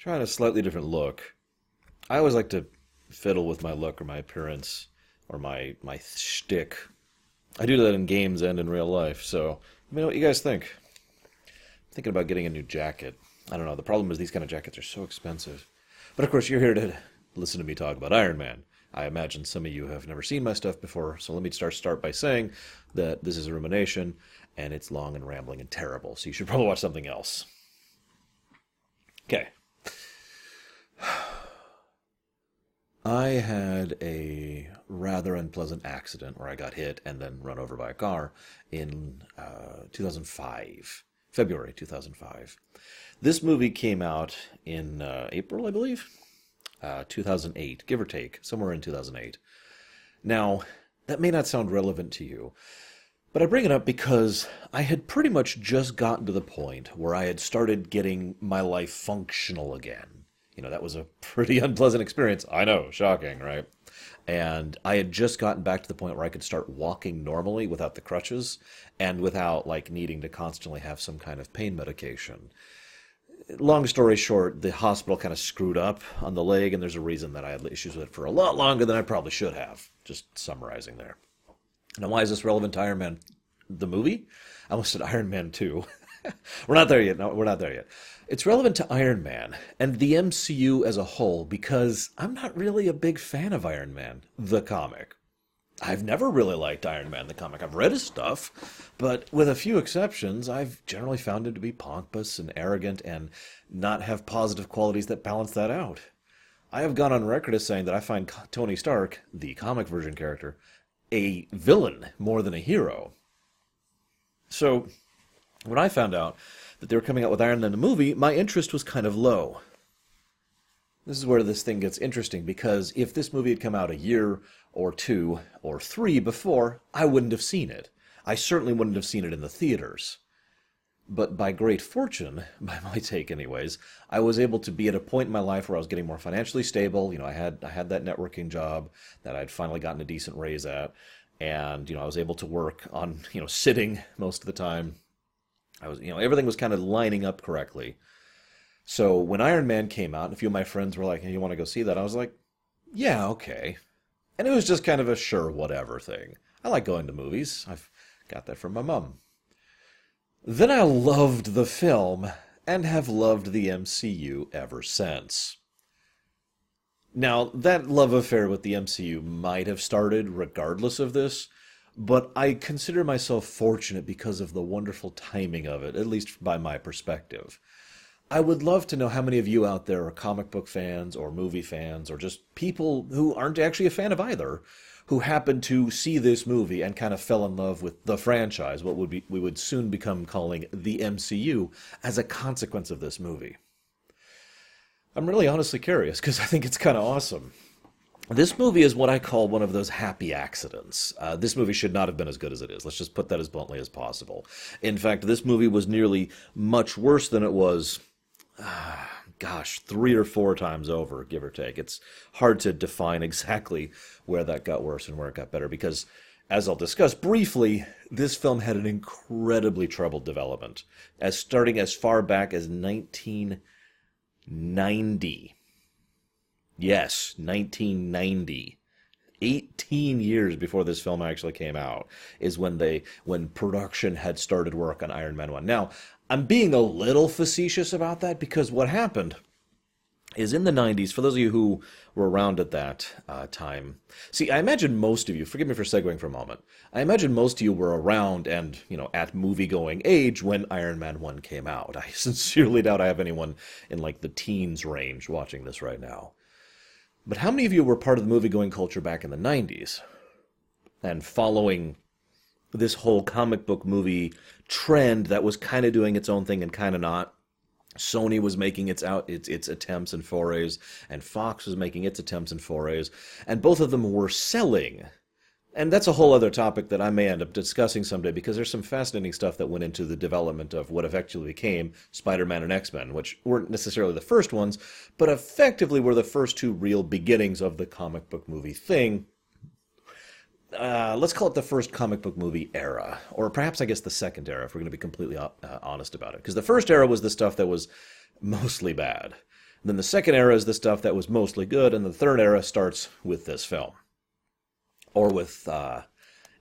trying a slightly different look. I always like to fiddle with my look or my appearance or my my shtick. I do that in games and in real life. So let me know what you guys think. I'm thinking about getting a new jacket. I don't know. The problem is these kind of jackets are so expensive. But of course, you're here to listen to me talk about Iron Man. I imagine some of you have never seen my stuff before, so let me start start by saying that this is a rumination and it's long and rambling and terrible. So you should probably watch something else. Okay. I had a rather unpleasant accident where I got hit and then run over by a car in uh, 2005, February 2005. This movie came out in uh, April, I believe, uh, 2008, give or take, somewhere in 2008. Now, that may not sound relevant to you, but I bring it up because I had pretty much just gotten to the point where I had started getting my life functional again you know, that was a pretty unpleasant experience. I know, shocking, right? And I had just gotten back to the point where I could start walking normally without the crutches and without like needing to constantly have some kind of pain medication. Long story short, the hospital kind of screwed up on the leg, and there's a reason that I had issues with it for a lot longer than I probably should have. Just summarizing there. Now, why is this relevant to Iron Man, the movie? I almost said Iron Man 2. we're not there yet. No, we're not there yet. It's relevant to Iron Man and the MCU as a whole because I'm not really a big fan of Iron Man, the comic. I've never really liked Iron Man, the comic. I've read his stuff, but with a few exceptions, I've generally found him to be pompous and arrogant and not have positive qualities that balance that out. I have gone on record as saying that I find Tony Stark, the comic version character, a villain more than a hero. So, when I found out that they were coming out with Iron Man the movie, my interest was kind of low. This is where this thing gets interesting because if this movie had come out a year or two or three before, I wouldn't have seen it. I certainly wouldn't have seen it in the theaters. But by great fortune, by my take anyways, I was able to be at a point in my life where I was getting more financially stable. You know, I had I had that networking job that I'd finally gotten a decent raise at. And, you know, I was able to work on, you know, sitting most of the time I was, you know, everything was kind of lining up correctly. So when Iron Man came out, and a few of my friends were like, hey, you want to go see that? I was like, yeah, okay. And it was just kind of a sure, whatever thing. I like going to movies. I've got that from my mom. Then I loved the film and have loved the MCU ever since. Now, that love affair with the MCU might have started regardless of this, but I consider myself fortunate because of the wonderful timing of it, at least by my perspective. I would love to know how many of you out there are comic book fans or movie fans or just people who aren't actually a fan of either who happened to see this movie and kind of fell in love with the franchise, what would be we would soon become calling the MCU as a consequence of this movie. I'm really honestly curious because I think it's kind of awesome. This movie is what I call one of those happy accidents. Uh, this movie should not have been as good as it is. Let's just put that as bluntly as possible. In fact, this movie was nearly much worse than it was. Uh, gosh, three or four times over, give or take. It's hard to define exactly where that got worse and where it got better because, as I'll discuss briefly, this film had an incredibly troubled development, as starting as far back as 1990 Yes, 1990. 18 years before this film actually came out is when they when production had started work on Iron Man 1. Now, I'm being a little facetious about that because what happened is in the 90s, for those of you who were around at that uh, time, see, I imagine most of you, forgive me for segueing for a moment, I imagine most of you were around and, you know, at movie going age when Iron Man 1 came out. I sincerely doubt I have anyone in like the teens range watching this right now. But how many of you were part of the movie going culture back in the 90s and following this whole comic book movie trend that was kind of doing its own thing and kind of not? Sony was making its out its its attempts and forays, and Fox was making its attempts and forays, and both of them were selling and that's a whole other topic that I may end up discussing someday because there's some fascinating stuff that went into the development of what effectively became Spider-Man and X-Men, which weren't necessarily the first ones, but effectively were the first two real beginnings of the comic book movie thing. Uh, let's call it the first comic book movie era, or perhaps I guess the second era, if we're going to be completely uh, honest about it. Because the first era was the stuff that was mostly bad. Then the second era is the stuff that was mostly good, and the third era starts with this film. Or with uh,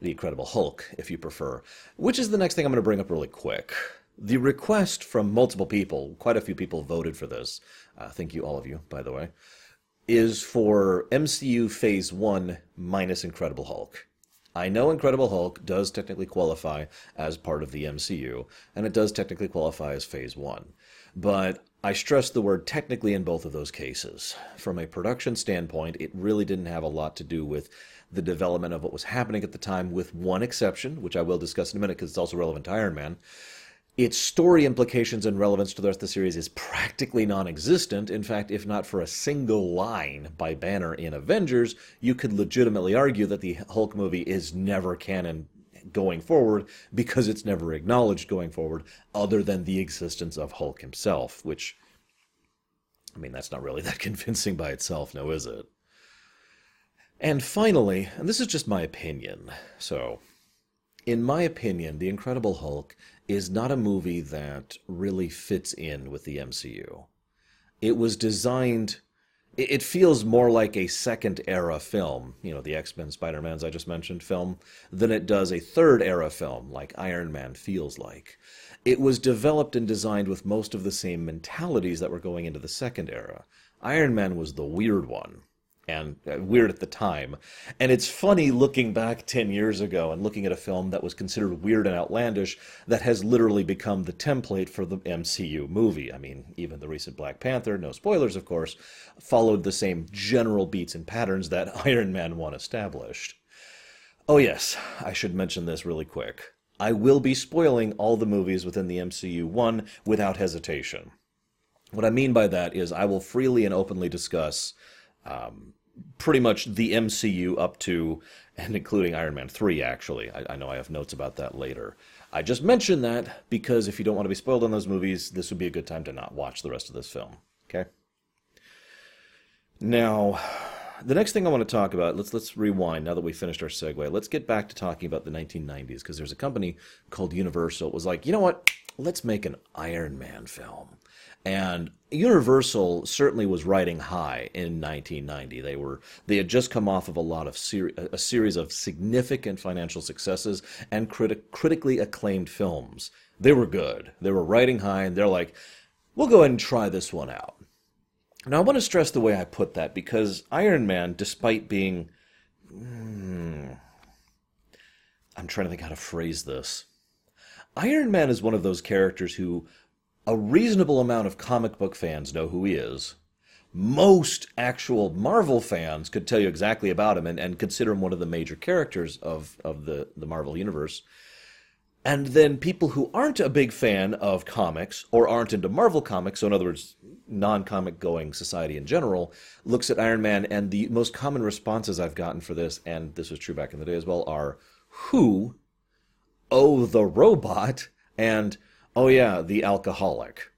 The Incredible Hulk, if you prefer, which is the next thing I'm going to bring up really quick. The request from multiple people, quite a few people voted for this, uh, thank you all of you, by the way, is for MCU Phase 1 minus Incredible Hulk. I know Incredible Hulk does technically qualify as part of the MCU, and it does technically qualify as Phase 1. But I stress the word technically in both of those cases. From a production standpoint, it really didn't have a lot to do with the development of what was happening at the time, with one exception, which I will discuss in a minute because it's also relevant to Iron Man. Its story implications and relevance to the rest of the series is practically non existent. In fact, if not for a single line by Banner in Avengers, you could legitimately argue that the Hulk movie is never canon going forward because it's never acknowledged going forward, other than the existence of Hulk himself, which, I mean, that's not really that convincing by itself, no, is it? And finally, and this is just my opinion, so in my opinion, The Incredible Hulk is not a movie that really fits in with the MCU. It was designed it feels more like a second era film, you know, the X Men, Spider Man's I just mentioned film, than it does a third era film like Iron Man feels like. It was developed and designed with most of the same mentalities that were going into the second era. Iron Man was the weird one and uh, weird at the time. And it's funny looking back 10 years ago and looking at a film that was considered weird and outlandish that has literally become the template for the MCU movie. I mean, even the recent Black Panther, no spoilers of course, followed the same general beats and patterns that Iron Man 1 established. Oh, yes, I should mention this really quick. I will be spoiling all the movies within the MCU 1 without hesitation. What I mean by that is I will freely and openly discuss um, pretty much the MCU up to and including Iron Man 3, actually. I, I, know I have notes about that later. I just mentioned that because if you don't want to be spoiled on those movies, this would be a good time to not watch the rest of this film. Okay? Now, the next thing I want to talk about, let's let's rewind now that we finished our segue. Let's get back to talking about the 1990s because there's a company called Universal. It was like, you know what? Let's make an Iron Man film. And Universal certainly was riding high in 1990. They were they had just come off of a lot of ser- a series of significant financial successes and criti- critically acclaimed films. They were good. They were riding high, and they're like, "We'll go ahead and try this one out." Now, I want to stress the way I put that because Iron Man, despite being, hmm, I'm trying to think how to phrase this. Iron Man is one of those characters who a reasonable amount of comic book fans know who he is. Most actual Marvel fans could tell you exactly about him and, and consider him one of the major characters of, of the, the Marvel Universe. And then people who aren't a big fan of comics or aren't into Marvel comics, so in other words, non comic going society in general, looks at Iron Man, and the most common responses I've gotten for this, and this was true back in the day as well, are who? Oh, the robot, and Oh, yeah, the alcoholic.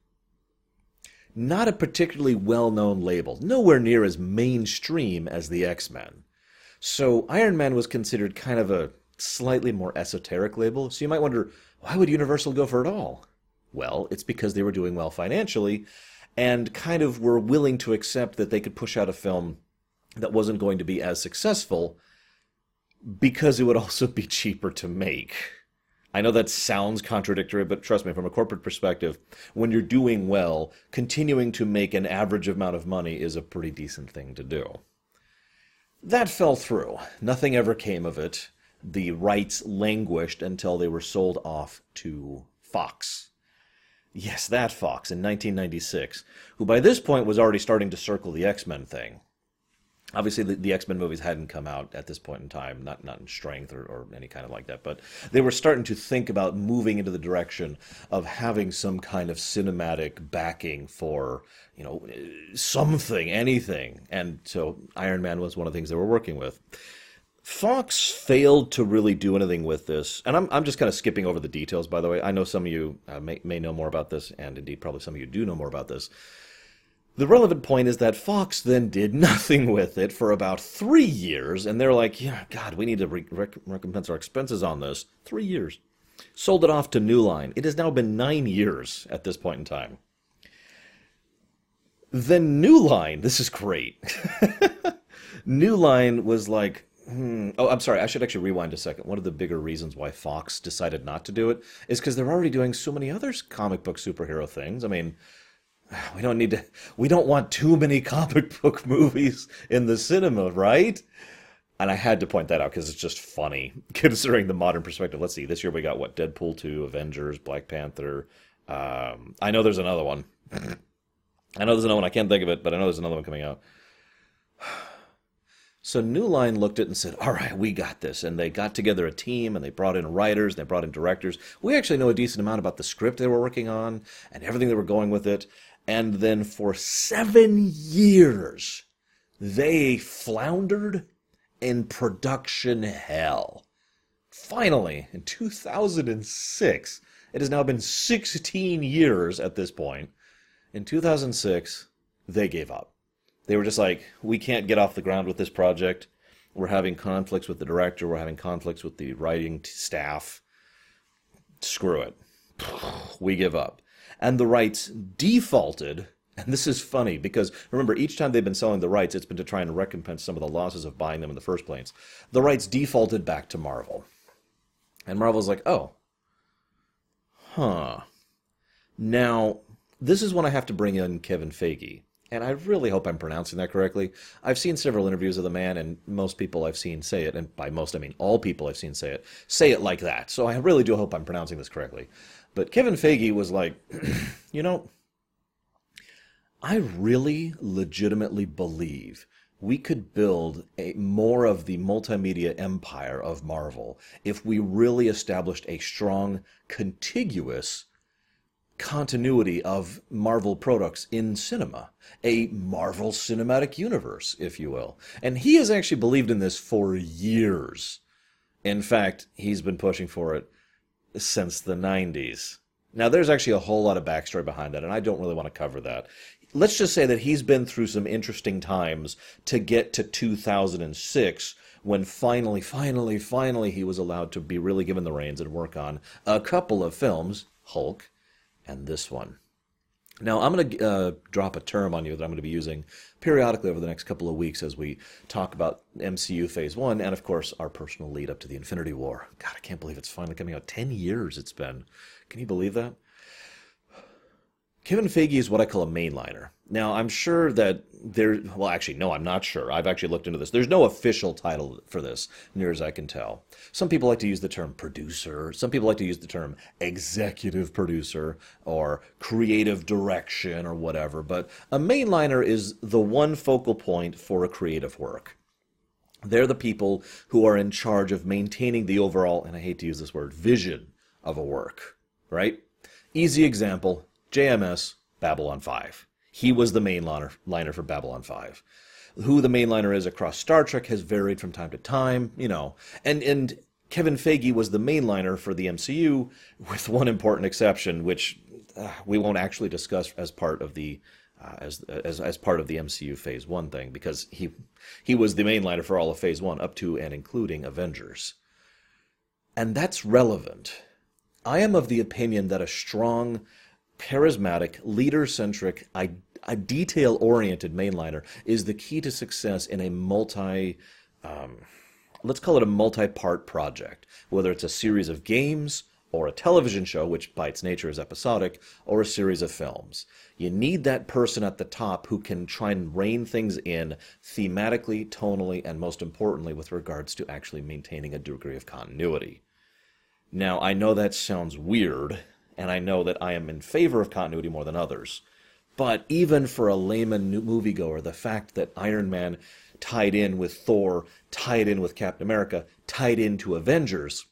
Not a particularly well known label, nowhere near as mainstream as the X Men. So Iron Man was considered kind of a slightly more esoteric label. So you might wonder, why would Universal go for it all? Well, it's because they were doing well financially and kind of were willing to accept that they could push out a film that wasn't going to be as successful because it would also be cheaper to make. I know that sounds contradictory, but trust me, from a corporate perspective, when you're doing well, continuing to make an average amount of money is a pretty decent thing to do. That fell through. Nothing ever came of it. The rights languished until they were sold off to Fox. Yes, that Fox in 1996, who by this point was already starting to circle the X Men thing obviously the, the, x-men movies hadn't come out at this point in time not not in strength or, or, any kind of like that but they were starting to think about moving into the direction of having some kind of cinematic backing for you know something anything and so iron man was one of the things they were working with Fox failed to really do anything with this, and I'm I'm just kind of skipping over the details. By the way, I know some of you uh, may may know more about this, and indeed probably some of you do know more about this. The relevant point is that Fox then did nothing with it for about three years, and they're like, yeah, God, we need to re- rec- recompense our expenses on this. Three years. Sold it off to New Line. It has now been nine years at this point in time. then New Line, this is great. New Line was like, hmm, oh, I'm sorry, I should actually rewind a second. One of the bigger reasons why Fox decided not to do it is because they're already doing so many other comic book superhero things. I mean, we don't need to, we don't want too many comic book movies in the cinema, right? And I had to point that out because it's just funny considering the modern perspective. Let's see, this year we got what? Deadpool 2, Avengers, Black Panther. Um, I know there's another one. I know there's another one. I can't think of it, but I know there's another one coming out. So New Line looked at it and said, "All right, we got this." And they got together a team and they brought in writers, they brought in directors. We actually know a decent amount about the script they were working on and everything they were going with it. And then for 7 years, they floundered in production hell. Finally, in 2006, it has now been 16 years at this point in 2006, they gave up. They were just like, we can't get off the ground with this project. We're having conflicts with the director. We're having conflicts with the writing staff. Screw it. We give up. And the rights defaulted. And this is funny because remember, each time they've been selling the rights, it's been to try and recompense some of the losses of buying them in the first place. The rights defaulted back to Marvel. And Marvel's like, oh, huh. Now, this is when I have to bring in Kevin Feige. And I really hope I'm pronouncing that correctly. I've seen several interviews of the man, and most people I've seen say it, and by most I mean all people I've seen say it, say it like that. So I really do hope I'm pronouncing this correctly. But Kevin Feige was like, you know, I really legitimately believe we could build a more of the multimedia empire of Marvel if we really established a strong, contiguous continuity of Marvel products in cinema, a Marvel cinematic universe, if you will. And he has actually believed in this for years. In fact, he's been pushing for it since the 90s. Now, there's actually a whole lot of backstory behind that, and I don't really want to cover that. Let's just say that he's been through some interesting times to get to 2006 when finally, finally, finally he was allowed to be really given the reins and work on a couple of films Hulk and this one. Now, I'm going to uh, drop a term on you that I'm going to be using periodically over the next couple of weeks as we talk about MCU Phase 1 and, of course, our personal lead up to the Infinity War. God, I can't believe it's finally coming out. 10 years it's been. Can you believe that? Kevin Feige is what I call a mainliner. Now, I'm sure that there, well, actually, no, I'm not sure. I've actually looked into this. There's no official title for this, near as I can tell. Some people like to use the term producer. Some people like to use the term executive producer or creative direction or whatever. But a mainliner is the one focal point for a creative work. They're the people who are in charge of maintaining the overall, and I hate to use this word, vision of a work, right? Easy example JMS, Babylon 5. He was the mainliner liner for Babylon 5. Who the mainliner is across Star Trek has varied from time to time, you know. And and Kevin Feige was the mainliner for the MCU, with one important exception, which uh, we won't actually discuss as part of the uh, as, as as part of the MCU Phase One thing, because he he was the mainliner for all of Phase One up to and including Avengers, and that's relevant. I am of the opinion that a strong charismatic, leader centric, detail oriented mainliner is the key to success in a multi, um, let's call it a multi part project, whether it's a series of games or a television show, which by its nature is episodic, or a series of films. You need that person at the top who can try and rein things in thematically, tonally, and most importantly, with regards to actually maintaining a degree of continuity. Now, I know that sounds weird, and I know that I am in favor of continuity more than others. But even for a layman moviegoer, the fact that Iron Man tied in with Thor, tied in with Captain America, tied into Avengers,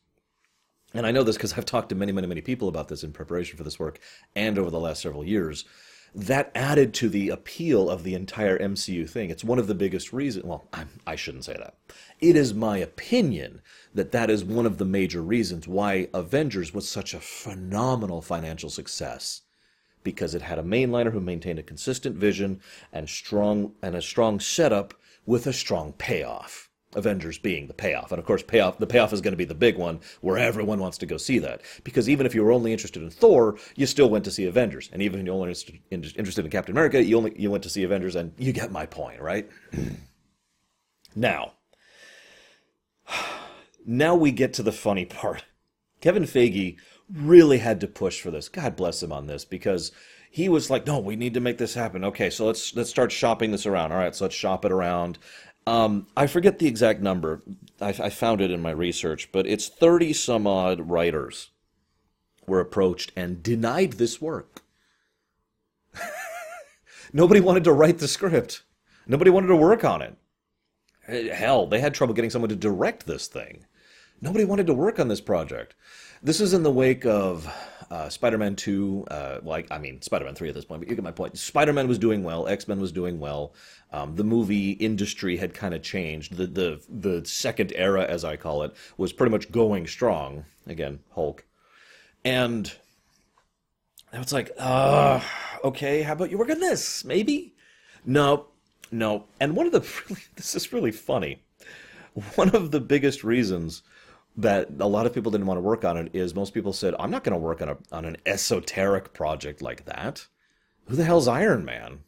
and I know this because I've talked to many, many, many people about this in preparation for this work and over the last several years that added to the appeal of the entire MCU thing. It's one of the biggest reasons. Well, I, I, shouldn't say that. It is my opinion that that is one of the major reasons why Avengers was such a phenomenal financial success. Because it had a mainliner who maintained a consistent vision and strong and a strong setup with a strong payoff. Avengers being the payoff. And of course, payoff the payoff is going to be the big one where everyone wants to go see that. Because even if you were only interested in Thor, you still went to see Avengers. And even if you're only interested in Captain America, you only you went to see Avengers and you get my point, right? now, now we get to the funny part. Kevin Feige really had to push for this. God bless him on this because he was like, "No, we need to make this happen." Okay, so let's let's start shopping this around. All right, so let's shop it around. Um, I forget the exact number. I, I found it in my research, but it's thirty some odd writers were approached and denied this work. Nobody wanted to write the script. Nobody wanted to work on it. Hell, they had trouble getting someone to direct this thing. Nobody wanted to work on this project. This is in the wake of uh, Spider-Man 2, uh, like I mean Spider-Man 3 at this point, but you get my point. Spider-Man was doing well, X-Men was doing well. Um, the movie industry had kind of changed. The the the second era, as I call it, was pretty much going strong. Again, Hulk, and I was like, uh, okay, how about you work on this? Maybe. No, no. And one of the really, this is really funny. One of the biggest reasons that a lot of people didn't want to work on it is most people said, I'm not going to work on a on an esoteric project like that. Who the hell's Iron Man?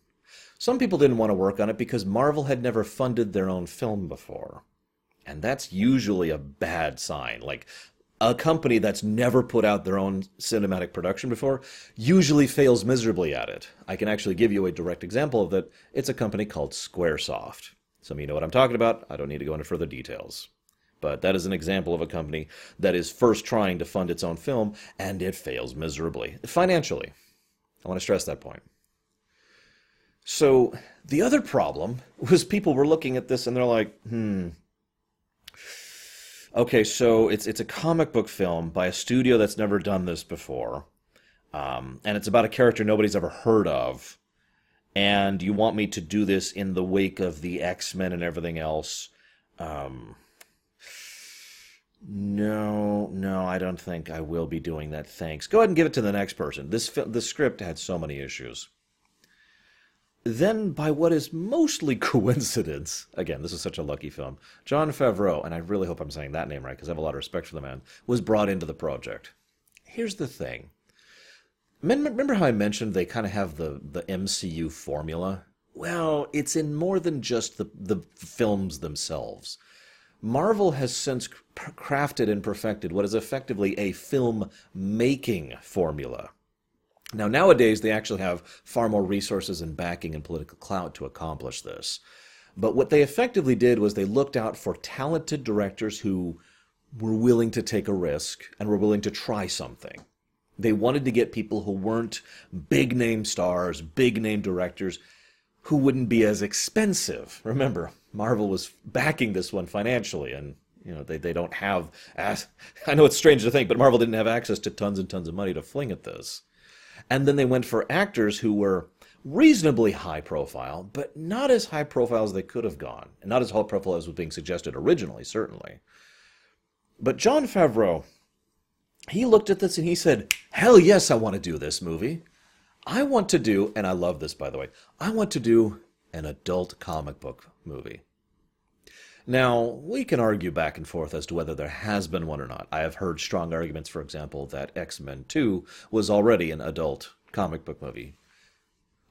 Some people didn't want to work on it because Marvel had never funded their own film before. And that's usually a bad sign. Like a company that's never put out their own cinematic production before usually fails miserably at it. I can actually give you a direct example of that. It's a company called Squaresoft. Some of you know what I'm talking about. I don't need to go into further details. But that is an example of a company that is first trying to fund its own film and it fails miserably financially. I want to stress that point. So the other problem was people were looking at this and they're like, hmm. Okay, so it's it's a comic book film by a studio that's never done this before, um, and it's about a character nobody's ever heard of, and you want me to do this in the wake of the X Men and everything else. Um, no, no, I don't think I will be doing that. Thanks. Go ahead and give it to the next person. This the script had so many issues. Then, by what is mostly coincidence, again, this is such a lucky film, Jon Favreau, and I really hope I'm saying that name right because I have a lot of respect for the man, was brought into the project. Here's the thing. Remember how I mentioned they kind of have the, the MCU formula? Well, it's in more than just the, the films themselves. Marvel has since crafted and perfected what is effectively a film making formula. Now, nowadays, they actually have far more resources and backing and political clout to accomplish this. But what they effectively did was they looked out for talented directors who were willing to take a risk and were willing to try something. They wanted to get people who weren't big name stars, big name directors, who wouldn't be as expensive. Remember, Marvel was backing this one financially, and you know they, they don't have. As, I know it's strange to think, but Marvel didn't have access to tons and tons of money to fling at this. And then they went for actors who were reasonably high profile, but not as high profile as they could have gone, and not as high profile as was being suggested originally, certainly. But Jon Favreau, he looked at this and he said, "Hell yes, I want to do this movie. I want to do, and I love this by the way. I want to do an adult comic book movie." Now, we can argue back and forth as to whether there has been one or not. I have heard strong arguments, for example, that X Men 2 was already an adult comic book movie.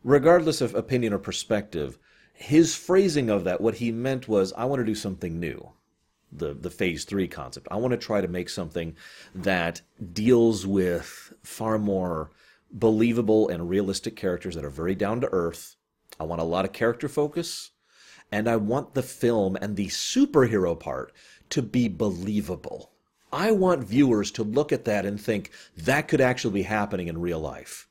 Regardless of opinion or perspective, his phrasing of that, what he meant was, I want to do something new. The, the phase three concept. I want to try to make something that deals with far more believable and realistic characters that are very down to earth. I want a lot of character focus and I want the film and the superhero part to be believable. I want viewers to look at that and think that could actually be happening in real life.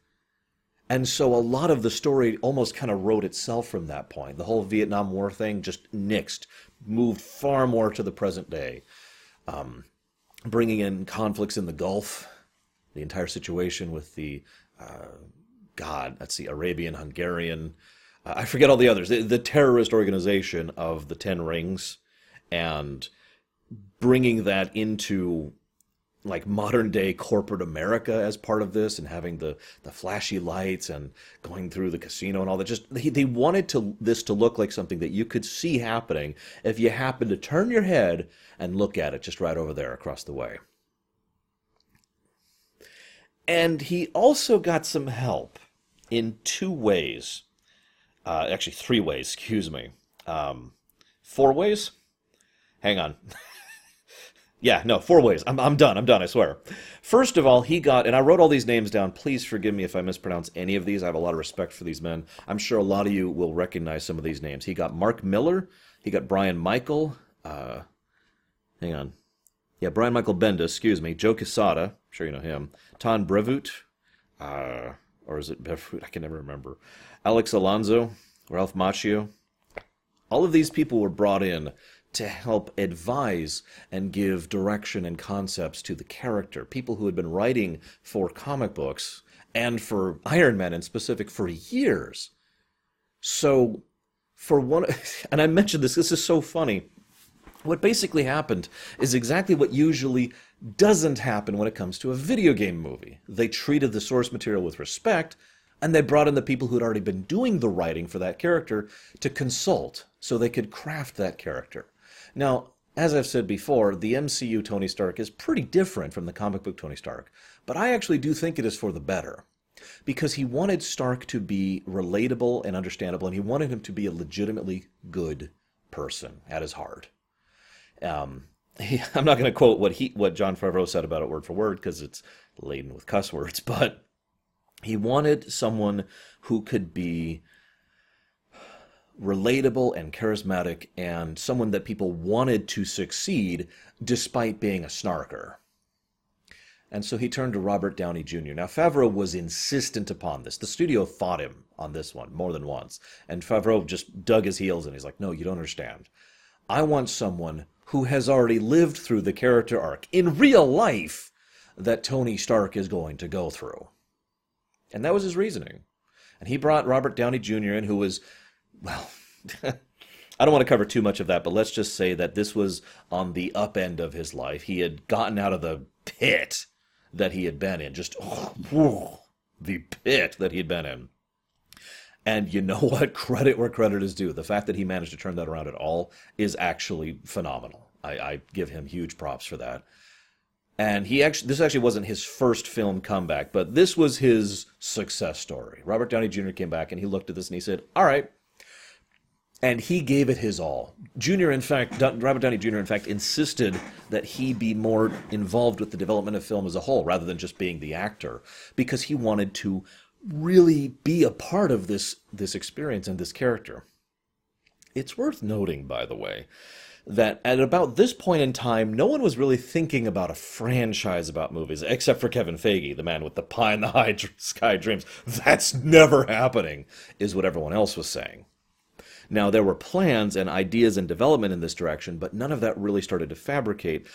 And so a lot of the story almost kind of wrote itself from that point. The whole Vietnam War thing just nixed, moved far more to the present day. Um, bringing in conflicts in the Gulf, the entire situation with the, uh, God, that's the Arabian Hungarian I forget all the others, the, the terrorist organization of the Ten Rings, and bringing that into like modern day corporate America as part of this and having the, the flashy lights and going through the casino and all that. Just they, they wanted to this to look like something that you could see happening if you happened to turn your head and look at it just right over there across the way. And he also got some help in two ways. Uh, actually, three ways, excuse me. Um, four ways? Hang on. Yeah, no, four ways. I'm, I'm done. I'm done, I swear. First of all, he got, and I wrote all these names down. Please forgive me if I mispronounce any of these. I have a lot of respect for these men. I'm sure a lot of you will recognize some of these names. He got Mark Millar. He got Brian Michael. Uh, hang on. Yeah, Brian Michael Bendis, excuse me. Joe Quesada. I'm sure you know him. Tom Brevoort. Uh, or is it Brevoort? I can never remember. Alex Alonso. Ralph Macchio. All of these people were brought in to help advise and give direction and concepts to the character. People who had been writing for comic books and for Iron Man in specific for years. So, for one, and I mentioned this, this is so funny. What basically happened is exactly what usually doesn't happen when it comes to a video game movie. They treated the source material with respect, and they brought in the people who had already been doing the writing for that character to consult so they could craft that character. Now, as I've said before, the MCU Tony Stark is pretty different from the comic book Tony Stark, but I actually do think it is for the better. Because he wanted Stark to be relatable and understandable, and he wanted him to be a legitimately good person at his heart. Um, he, I'm not going to quote what he what Jon Favreau said about it word for word because it's laden with cuss words, but he wanted someone who could be relatable and charismatic and someone that people wanted to succeed despite being a snarker. And so he turned to Robert Downey Jr. Now, Favreau was insistent upon this. The studio fought him on this one more than once. And Favreau just dug his heels and he's like, no, you don't understand. I want someone who has already lived through the character arc in real life that Tony Stark is going to go through. And that was his reasoning. And he brought Robert Downey Jr. in, who was well, I don't want to cover too much of that, but let's just say that this was on the up end of his life. He had gotten out of the pit that he had been in, just oh, the pit that he had been in. And you know what? Credit where credit is due. The fact that he managed to turn that around at all is actually phenomenal. I, I give him huge props for that. And he actually, this actually wasn't his first film comeback, but this was his success story. Robert Downey Jr. came back and he looked at this and he said, All right, and he gave it his all. Junior, in fact, Robert Downey Jr. in fact insisted that he be more involved with the development of film as a whole, rather than just being the actor, because he wanted to really be a part of this this experience and this character. It's worth noting, by the way, that at about this point in time, no one was really thinking about a franchise about movies, except for Kevin Feige, the man with the pie in the high sky dreams. That's never happening, is what everyone else was saying. Now, there were plans and ideas and development in this direction, but none of that really started to fabricate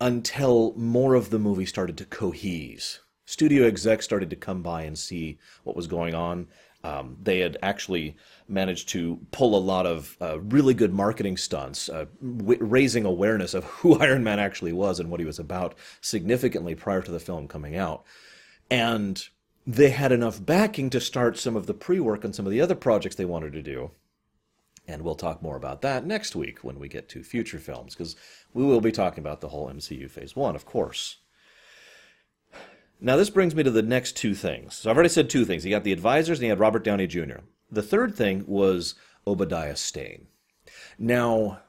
until more of the movie started to cohese. Studio execs started to come by and see what was going on. Um, they had actually managed to pull a lot of uh, really good marketing stunts, uh, w- raising awareness of who Iron Man actually was and what he was about significantly prior to the film coming out. And they had enough backing to start some of the pre work on some of the other projects they wanted to do. And we'll talk more about that next week when we get to future films, because we will be talking about the whole MCU Phase 1, of course. Now, this brings me to the next two things. So, I've already said two things. He got the advisors and he had Robert Downey Jr. The third thing was Obadiah Stane. Now,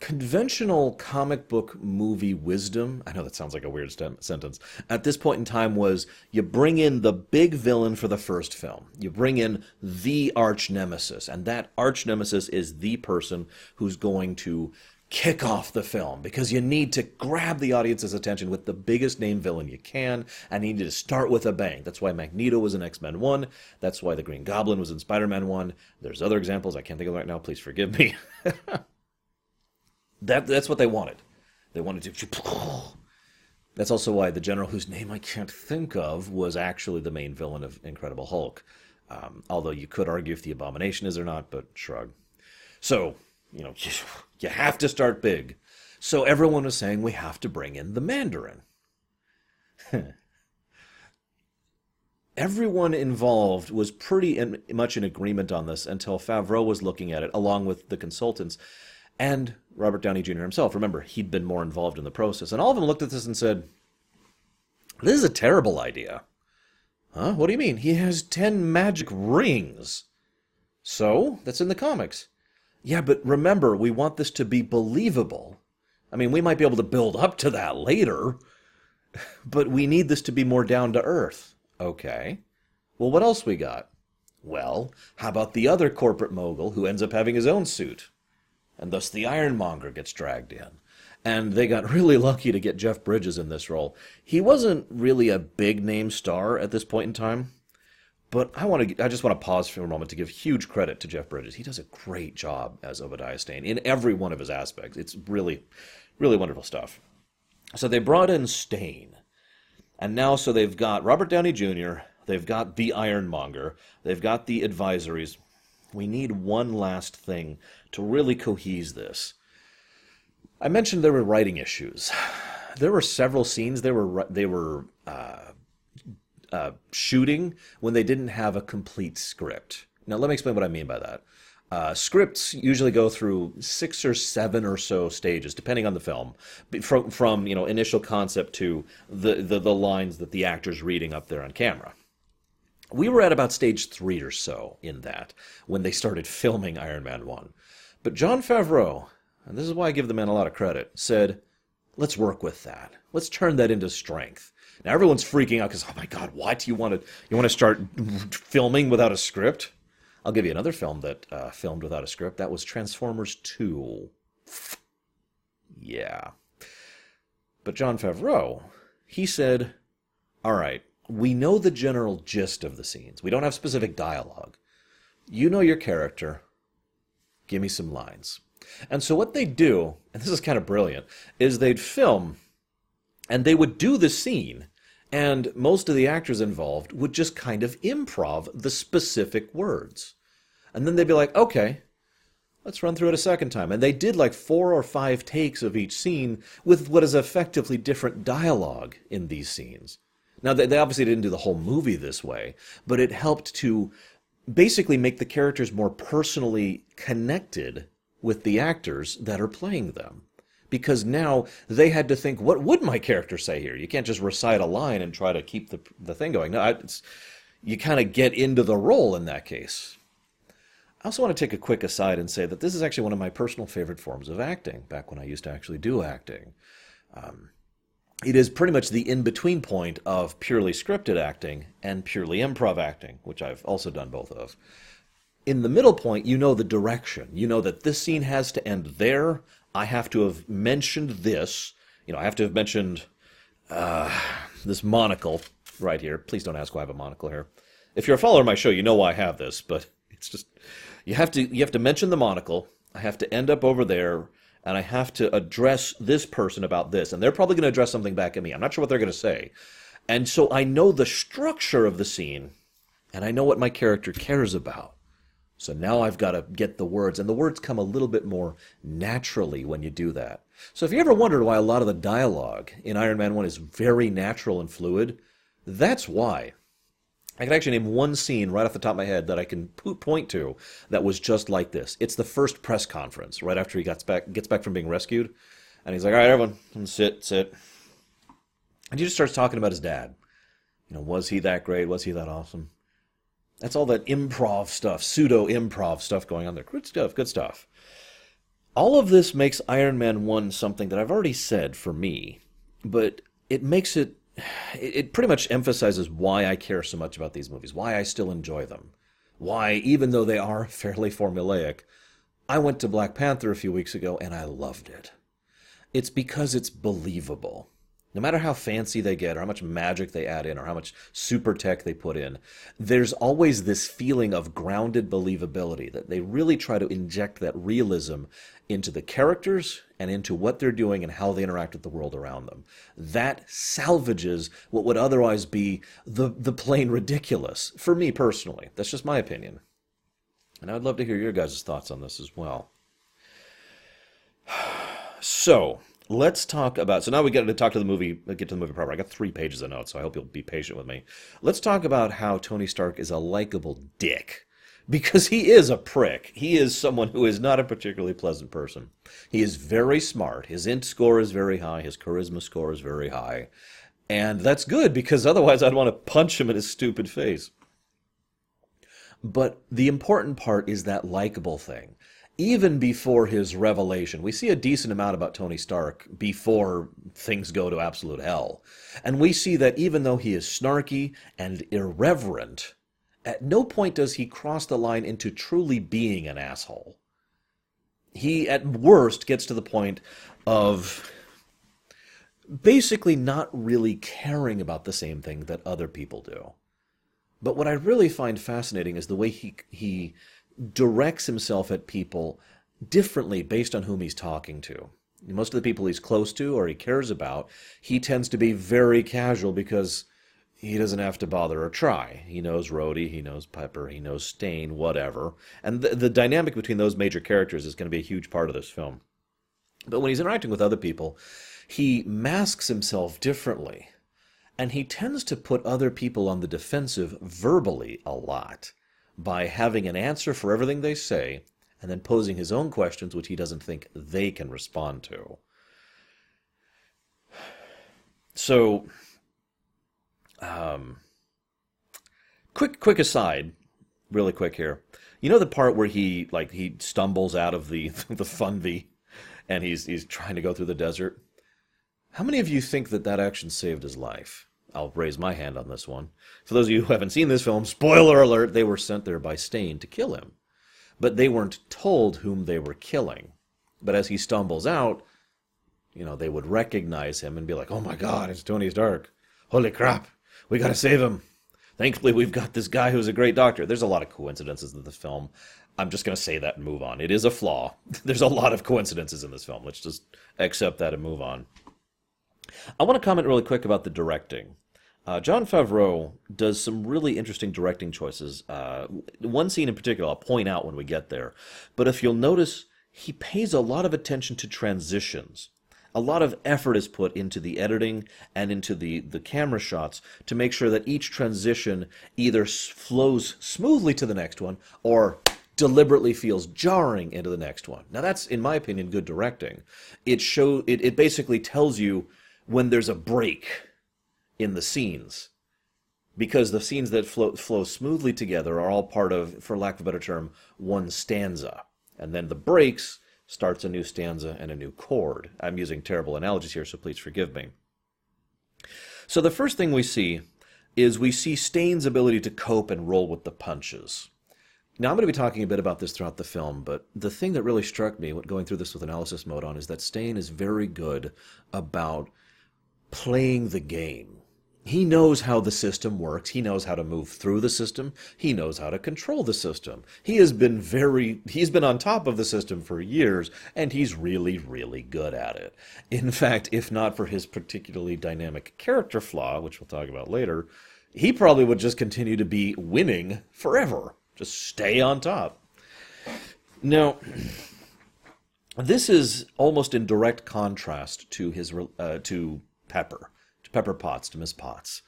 conventional comic book movie wisdom i know that sounds like a weird st- sentence at this point in time was you bring in the big villain for the first film you bring in the arch nemesis and that arch nemesis is the person who's going to kick off the film because you need to grab the audience's attention with the biggest name villain you can and you need to start with a bang that's why magneto was in x-men 1 that's why the green goblin was in spider-man 1 there's other examples i can't think of right now please forgive me That that's what they wanted. They wanted to. That's also why the general, whose name I can't think of, was actually the main villain of Incredible Hulk. Um, although you could argue if the Abomination is or not, but shrug. So you know you have to start big. So everyone was saying we have to bring in the Mandarin. everyone involved was pretty in, much in agreement on this until Favreau was looking at it, along with the consultants and Robert Downey Jr. himself. Remember, he'd been more involved in the process. And all of them looked at this and said, This is a terrible idea. Huh? What do you mean? He has 10 magic rings. So? That's in the comics. Yeah, but remember, we want this to be believable. I mean, we might be able to build up to that later, but we need this to be more down to earth. Okay. Well, what else we got? Well, how about the other corporate mogul who ends up having his own suit? And thus the Ironmonger gets dragged in. And they got really lucky to get Jeff Bridges in this role. He wasn't really a big name star at this point in time, but I want to I just want to pause for a moment to give huge credit to Jeff Bridges. He does a great job as Obadiah Stane in every one of his aspects. It's really really wonderful stuff. So they brought in Stane. And now so they've got Robert Downey Jr., they've got the Ironmonger, they've got the advisories. We need one last thing to really cohese this. I mentioned there were writing issues. There were several scenes they were they were uh, uh, shooting when they didn't have a complete script. Now let me explain what I mean by that. Uh, scripts usually go through six or seven or so stages, depending on the film, from from you know initial concept to the, the the lines that the actor's reading up there on camera. We were at about stage three or so in that when they started filming Iron Man one, but Jon Favreau and this is why I give the man a lot of credit, said, let's work with that. Let's turn that into strength. Now everyone's freaking out because, oh my God, do you want to you want to start filming without a script? I'll give you another film that uh, filmed without a script. That was Transformers 2. Yeah. But Jon Favreau, he said, all right, we know the general gist of the scenes. We don't have specific dialogue. You know your character. Give me some lines. And so what they'd do, and this is kind of brilliant, is they'd film and they would do the scene and most of the actors involved would just kind of improv the specific words. And then they'd be like, okay, let's run through it a second time. And they did like four or five takes of each scene with what is effectively different dialogue in these scenes. Now, they obviously didn't do the whole movie this way, but it helped to basically make the characters more personally connected with the actors that are playing them. Because now they had to think, what would my character say here? You can't just recite a line and try to keep the, the thing going. No, you kind of get into the role in that case. I also want to take a quick aside and say that this is actually one of my personal favorite forms of acting, back when I used to actually do acting. Um, it is pretty much the in between point of purely scripted acting and purely improv acting, which I've also done both of in the middle point, you know the direction. You know that this scene has to end there. I have to have mentioned this. You know, I have to have mentioned uh, this monocle right here. Please don't ask why I have a monocle here. If you're a follower of my show, you know why I have this, but it's just you have to you have to mention the monocle. I have to end up over there, and I have to address this person about this, and they're probably going to address something back at me. I'm not sure what they're going to say, and so I know the structure of the scene, and I know what my character cares about. So now I've got to get the words, and the words come a little bit more naturally when you do that. So if you ever wondered why a lot of the dialogue in Iron Man 1 is very natural and fluid, that's why. I can actually name one scene right off the top of my head that I can point to that was just like this. It's the first press conference right after he gets back gets back from being rescued, and he's like, "All right, everyone, sit, sit," and he just starts talking about his dad. You know, was he that great? Was he that awesome? That's all that improv stuff, pseudo improv stuff going on there. Good stuff, good stuff. All of this makes Iron Man 1 something that I've already said for me, but it makes it, it pretty much emphasizes why I care so much about these movies, why I still enjoy them. Why, even though they are fairly formulaic, I went to Black Panther a few weeks ago and I loved it. It's because it's believable no matter how fancy they get or how much magic they add in or how much super tech they put in, there's always this feeling of grounded believability that they really try to inject that realism into the characters and into what they're doing and how they interact with the world around them. That salvages what would otherwise be the, the plain ridiculous, for me personally. That's just my opinion. And I'd love to hear your guys' thoughts on this as well. So, let's talk about. So now we get to talk to the movie. Uh, get to the movie proper. I got three pages of notes, so I hope you'll be patient with me. Let's talk about how Tony Stark is a likable dick. Because he is a prick. He is someone who is not a particularly pleasant person. He is very smart. His int score is very high. His charisma score is very high. And that's good because otherwise I'd want to punch him in his stupid face. But the important part is that likable thing even before his revelation, we see a decent amount about Tony Stark before things go to absolute hell. And we see that even though he is snarky and irreverent, at no point does he cross the line into truly being an asshole. He, at worst, gets to the point of basically not really caring about the same thing that other people do. But what I really find fascinating is the way he, he directs himself at people differently based on whom he's talking to. Most of the people he's close to or he cares about, he tends to be very casual because he doesn't have to bother or try. He knows Rhodey, he knows Pepper, he knows Stane, whatever. And the, the dynamic between those major characters is going to be a huge part of this film. But when he's interacting with other people, he masks himself differently. And he tends to put other people on the defensive verbally a lot by having an answer for everything they say and then posing his own questions which he doesn't think they can respond to. So, um, quick, quick aside, really quick here. You know the part where he like he stumbles out of the the Funvee, and he's he's trying to go through the desert. How many of you think that that action saved his life? I'll raise my hand on this one. For those of you who haven't seen this film, spoiler alert, they were sent there by Stane to kill him. But they weren't told whom they were killing. But as he stumbles out, you know, they would recognize him and be like, oh my god, it's Tony Stark. Holy crap, we gotta save him. Thankfully, we've got this guy who's a great doctor. There's a lot of coincidences in the film. I'm just going to say that and move on. It is a flaw. There's a lot of coincidences in this film. Let's just accept that and move on. I want to comment really quick about the directing. Uh, Jon Favreau does some really interesting directing choices. Uh, one scene in particular I'll point out when we get there. But if you'll notice, he pays a lot of attention to transitions. A lot of effort is put into the editing and into the, the camera shots to make sure that each transition either flows smoothly to the next one or deliberately feels jarring into the next one. Now that's, in my opinion, good directing. It show it, it basically tells you when there's a break in the scenes because the scenes that flow, flow smoothly together are all part of, for lack of a better term, one stanza. And then the breaks starts a new stanza and a new chord. I'm using terrible analogies here, so please forgive me. So the first thing we see is we see Stane's ability to cope and roll with the punches. Now, I'm going to be talking a bit about this throughout the film, but the thing that really struck me going through this with analysis mode on is that Stane is very good about playing the game. He knows how the system works. He knows how to move through the system. He knows how to control the system. He has been very, he's been on top of the system for years, and he's really, really good at it. In fact, if not for his particularly dynamic character flaw, which we'll talk about later, he probably would just continue to be winning forever. Just stay on top. Now, this is almost in direct contrast to his uh, to Pepper. Pepper Potts to Miss Potts.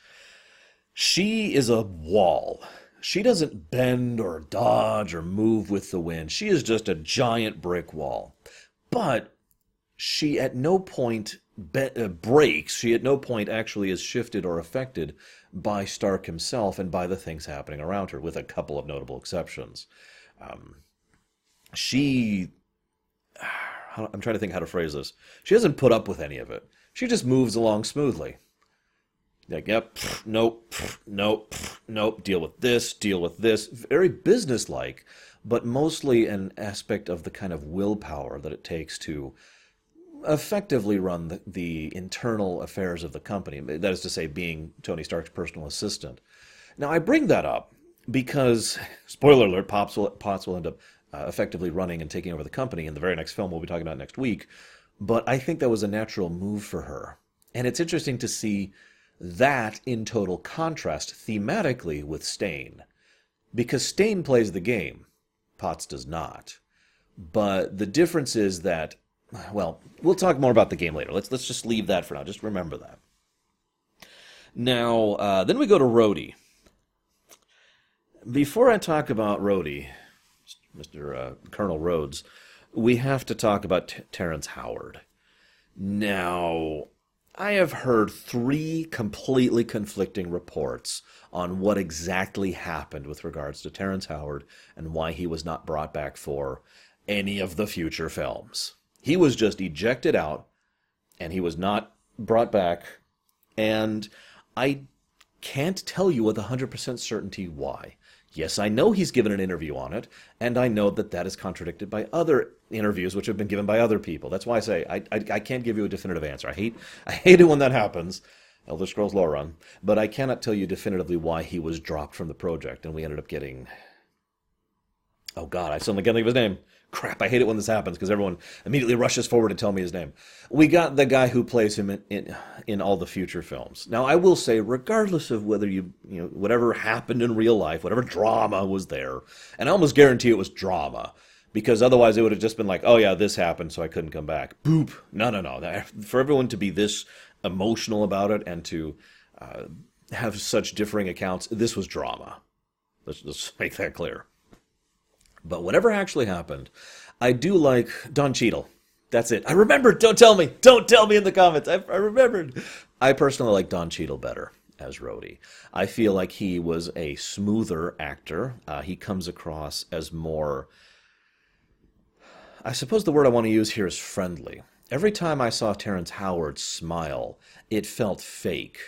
She is a wall. She doesn't bend or dodge or move with the wind. She is just a giant brick wall. But she at no point be- uh, breaks. She at no point actually is shifted or affected by Stark himself and by the things happening around her, with a couple of notable exceptions. Um, she. I'm trying to think how to phrase this. She doesn't put up with any of it. She just moves along smoothly. Like, yep, nope, nope, nope, deal with this, deal with this. Very businesslike, but mostly an aspect of the kind of willpower that it takes to effectively run the, the internal affairs of the company. That is to say, being Tony Stark's personal assistant. Now, I bring that up because, spoiler alert, Pops will, Potts will end up uh, effectively running and taking over the company in the very next film we'll be talking about next week. But I think that was a natural move for her. And it's interesting to see that in total contrast thematically with Stane. Because Stane plays the game, Potts does not. But the difference is that well, we'll talk more about the game later. Let's let's just leave that for now. Just remember that. Now, uh, then we go to Rhodey. Before I talk about Rhodey, Mr. Uh, Colonel Rhodes, we have to talk about T- Terrence Howard. Now, I have heard three completely conflicting reports on what exactly happened with regards to Terrence Howard and why he was not brought back for any of the future films. He was just ejected out and he was not brought back. And I can't tell you with 100% certainty why. Yes, I know he's given an interview on it, and I know that that is contradicted by other interviews which have been given by other people. That's why I say I, I, I can't give you a definitive answer. I hate I hate it when that happens. Elder Scrolls Lore Run, but I cannot tell you definitively why he was dropped from the project, and we ended up getting. Oh God, I suddenly can't think of his name crap, I hate it when this happens because everyone immediately rushes forward to tell me his name. We got the guy who plays him in, in, in all the future films. Now, I will say, regardless of whether you, you know, whatever happened in real life, whatever drama was there, and I almost guarantee it was drama because otherwise it would have just been like, oh yeah, this happened, so I couldn't come back. Boop. No, no, no. For everyone to be this emotional about it and to uh, have such differing accounts, this was drama. Let's, let's make that clear. But whatever actually happened, I do like Don Cheadle. That's it. I remembered. Don't tell me. Don't tell me in the comments. I, I remembered. I personally like Don Cheadle better as Rhodey. I feel like he was a smoother actor. Uh, he comes across as more. I suppose the word I want to use here is friendly. Every time I saw Terrence Howard smile, it felt fake.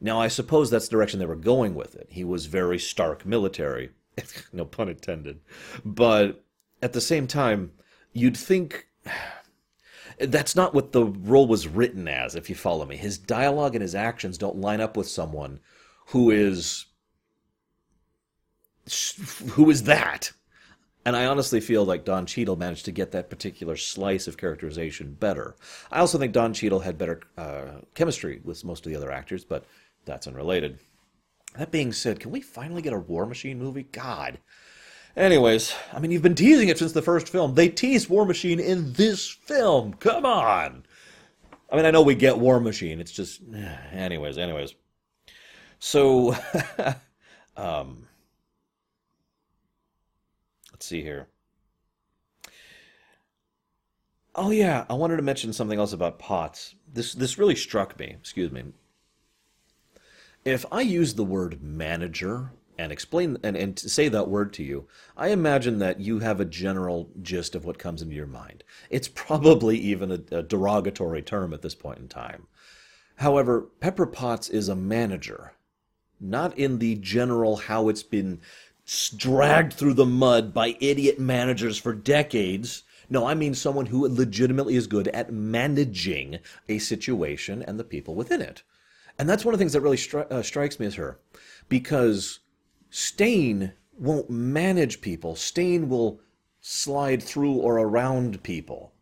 Now, I suppose that's the direction they were going with it. He was very stark military, no pun intended. But at the same time, you'd think that's not what the role was written as, if you follow me. His dialogue and his actions don't line up with someone who is who is that. And I honestly feel like Don Cheadle managed to get that particular slice of characterization better. I also think Don Cheadle had better uh, chemistry with most of the other actors, but that's unrelated. That being said, can we finally get a War Machine movie? God. Anyways, I mean, you've been teasing it since the first film. They teased War Machine in this film. Come on. I mean, I know we get War Machine. It's just, anyways, anyways. So, um, let's see here. Oh yeah, I wanted to mention something else about Potts. This this really struck me. Excuse me. If I use the word manager and explain and, and say that word to you, I imagine that you have a general gist of what comes into your mind. It's probably even a, a derogatory term at this point in time. However, Pepper Potts is a manager, not in the general how it's been dragged through the mud by idiot managers for decades. No, I mean someone who legitimately is good at managing a situation and the people within it. And that's one of the things that really stri- uh, strikes me as her, because Stane won't manage people. Stane will slide through or around people.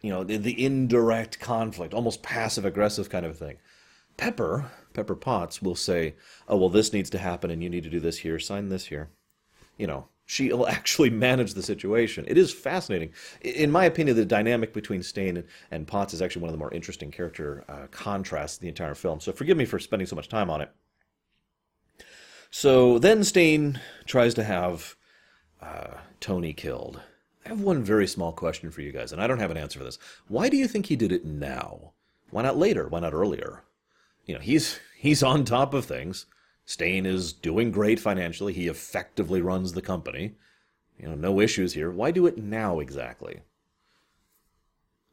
You know, the, the indirect conflict, almost passive aggressive kind of thing. Pepper, Pepper Potts, will say, "Oh well, this needs to happen, and you need to do this here. Sign this here." You know, she'll actually manage the situation. It is fascinating. In my opinion, the dynamic between Stane and, and Potts is actually one of the more interesting character uh, contrasts in the entire film. So forgive me for spending so much time on it. So then Stane tries to have uh, Tony killed. I have one very small question for you guys, and I don't have an answer for this. Why do you think he did it now? Why not later? Why not earlier? You know, he's he's on top of things. Stane is doing great financially. He effectively runs the company. You know, no issues here. Why do it now exactly?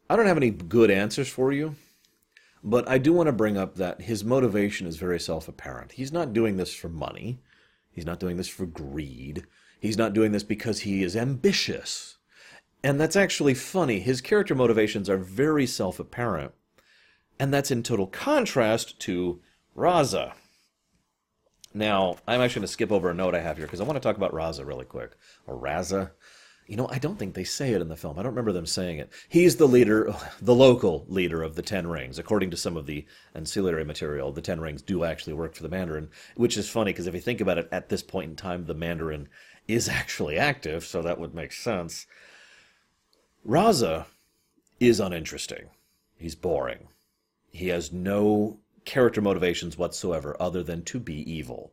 I don't have any good answers for you, but I do want to bring up that his motivation is very self apparent. He's not doing this for money, he's not doing this for greed, he's not doing this because he is ambitious. And that's actually funny. His character motivations are very self apparent, and that's in total contrast to Raza. Now, I'm actually going to skip over a note I have here because I want to talk about Raza really quick. Or Raza. You know, I don't think they say it in the film. I don't remember them saying it. He's the leader, the local leader of the Ten Rings. According to some of the ancillary material, the Ten Rings do actually work for the Mandarin, which is funny because if you think about it, at this point in time, the Mandarin is actually active, so that would make sense. Raza is uninteresting. He's boring. He has no character motivations whatsoever other than to be evil.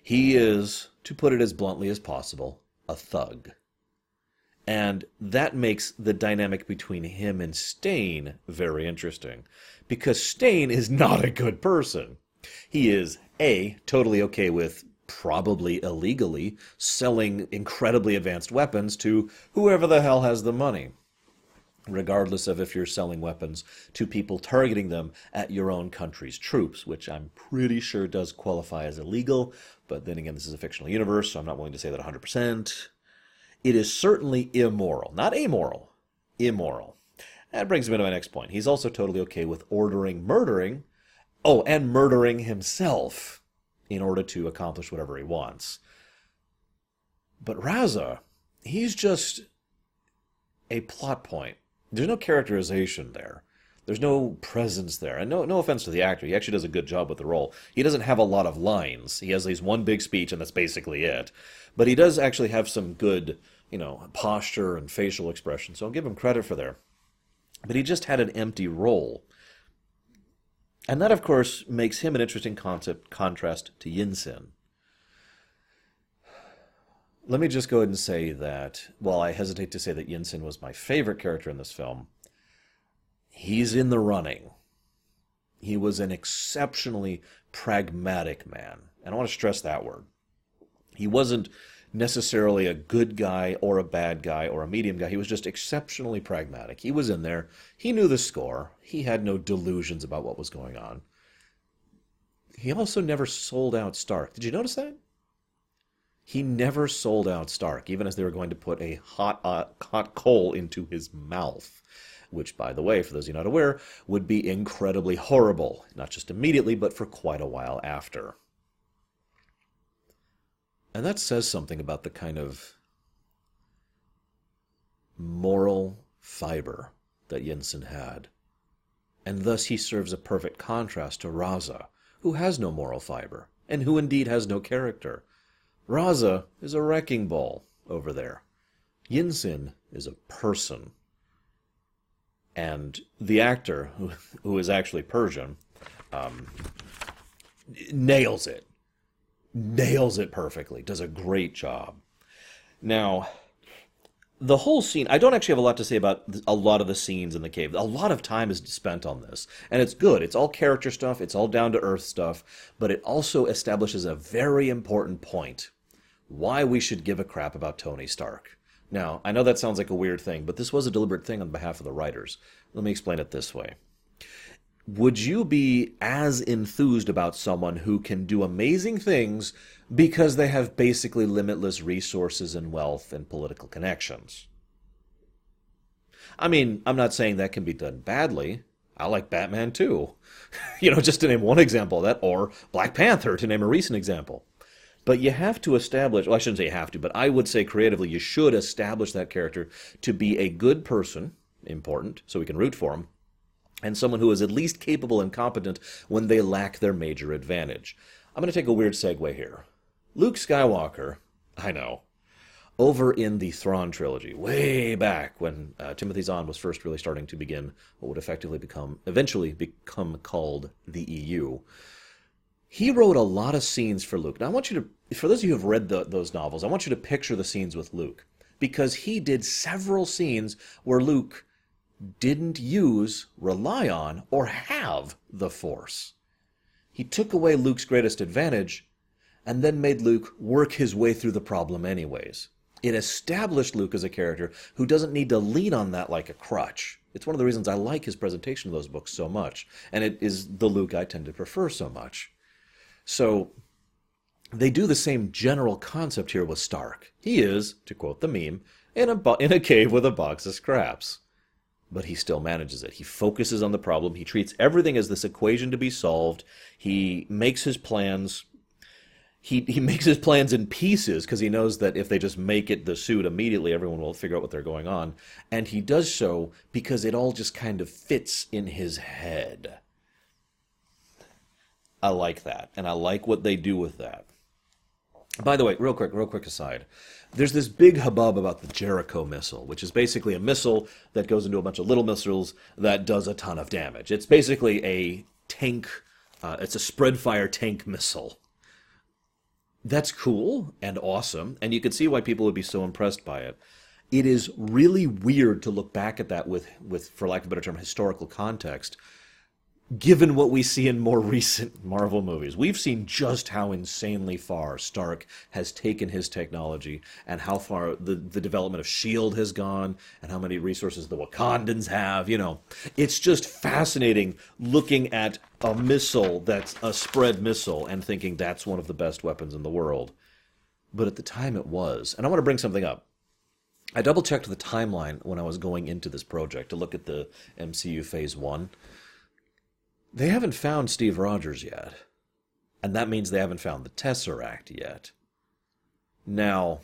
He is, to put it as bluntly as possible, a thug. And that makes the dynamic between him and Stane very interesting. Because Stane is not a good person. He is, A, totally okay with probably illegally selling incredibly advanced weapons to whoever the hell has the money. Regardless of if you're selling weapons to people targeting them at your own country's troops, which I'm pretty sure does qualify as illegal, but then again, this is a fictional universe, so I'm not willing to say that 100%. It is certainly immoral, not amoral, immoral. That brings me to my next point. He's also totally okay with ordering murdering, oh, and murdering himself in order to accomplish whatever he wants. But Raza, he's just a plot point. There's no characterization there. There's no presence there. And no, no offense to the actor. He actually does a good job with the role. He doesn't have a lot of lines. He has these one big speech, and that's basically it. But he does actually have some good, you know, posture and facial expression. So I'll give him credit for there. But he just had an empty role. And that, of course, makes him an interesting concept contrast to Yinsen. Let me just go ahead and say that while I hesitate to say that Yinsen was my favorite character in this film, he's in the running. He was an exceptionally pragmatic man. And I want to stress that word. He wasn't necessarily a good guy or a bad guy or a medium guy. He was just exceptionally pragmatic. He was in there. He knew the score. He had no delusions about what was going on. He also never sold out Stark. Did you notice that? He never sold out Stark, even as they were going to put a hot, uh, hot coal into his mouth which, by the way, for those of you not aware, would be incredibly horrible, not just immediately, but for quite a while after. And that says something about the kind of moral fiber that Yinsen had. And thus he serves a perfect contrast to Raza, who has no moral fiber, and who indeed has no character. Raza is a wrecking ball over there. Yinsen is a person and the actor who who is actually Persian um, nails it, nails it perfectly, does a great job. Now, the whole scene, I don't actually have a lot to say about a lot of the scenes in the cave. A lot of time is spent on this, and it's good. It's all character stuff, it's all down to earth stuff, but it also establishes a very important point why we should give a crap about Tony Stark. Now, I know that sounds like a weird thing, but this was a deliberate thing on behalf of the writers. Let me explain it this way. Would you be as enthused about someone who can do amazing things because they have basically limitless resources and wealth and political connections? I mean, I'm not saying that can be done badly. I like Batman too. you know, just to name one example that, or Black Panther, to name a recent example. But you have to establish, well, I shouldn't say you have to, but I would say creatively, you should establish that character to be a good person, important, so we can root for him, and someone who is at least capable and competent when they lack their major advantage. I'm going to take a weird segue here. Luke Skywalker, I know, over in the Thrawn trilogy, way back when uh, Timothy Zahn was first really starting to begin what would effectively become, eventually become called the EU he wrote a lot of scenes for Luke. Now, I want you to, for those of you who have read the, those novels, I want you to picture the scenes with Luke because he did several scenes where Luke didn't use, rely on, or have the Force. He took away Luke's greatest advantage and then made Luke work his way through the problem anyways. It established Luke as a character who doesn't need to lean on that like a crutch. It's one of the reasons I like his presentation of those books so much, and it is the Luke I tend to prefer so much. So they do the same general concept here with Stark. He is, to quote the meme, in a, in a cave with a box of scraps. But he still manages it. He focuses on the problem. He treats everything as this equation to be solved. He makes his plans. He, he makes his plans in pieces because he knows that if they just make it the suit immediately, everyone will figure out what they're going on. And he does so because it all just kind of fits in his head. I like that, and I like what they do with that. By the way, real quick, real quick aside. there's this big hubbub about the Jericho missile, which is basically a missile that goes into a bunch of little missiles that does a ton of damage. It's basically a tank, uh, it's a spread fire tank missile. That's cool and awesome, and you can see why people would be so impressed by it. It is really weird to look back at that with, with for lack of a better term, historical context given what we see in more recent Marvel movies. We've seen just how insanely far Stark has taken his technology and how far the, the development of S.H.I.E.L.D. has gone and how many resources the Wakandans have. You know, it's just fascinating looking at a missile that's a spread missile and thinking that's one of the best weapons in the world. But at the time it was. And I want to bring something up. I double checked the timeline when I was going into this project to look at the MCU Phase 1 they haven't found Steve Rogers yet. And that means they haven't found the Tesseract yet. Now,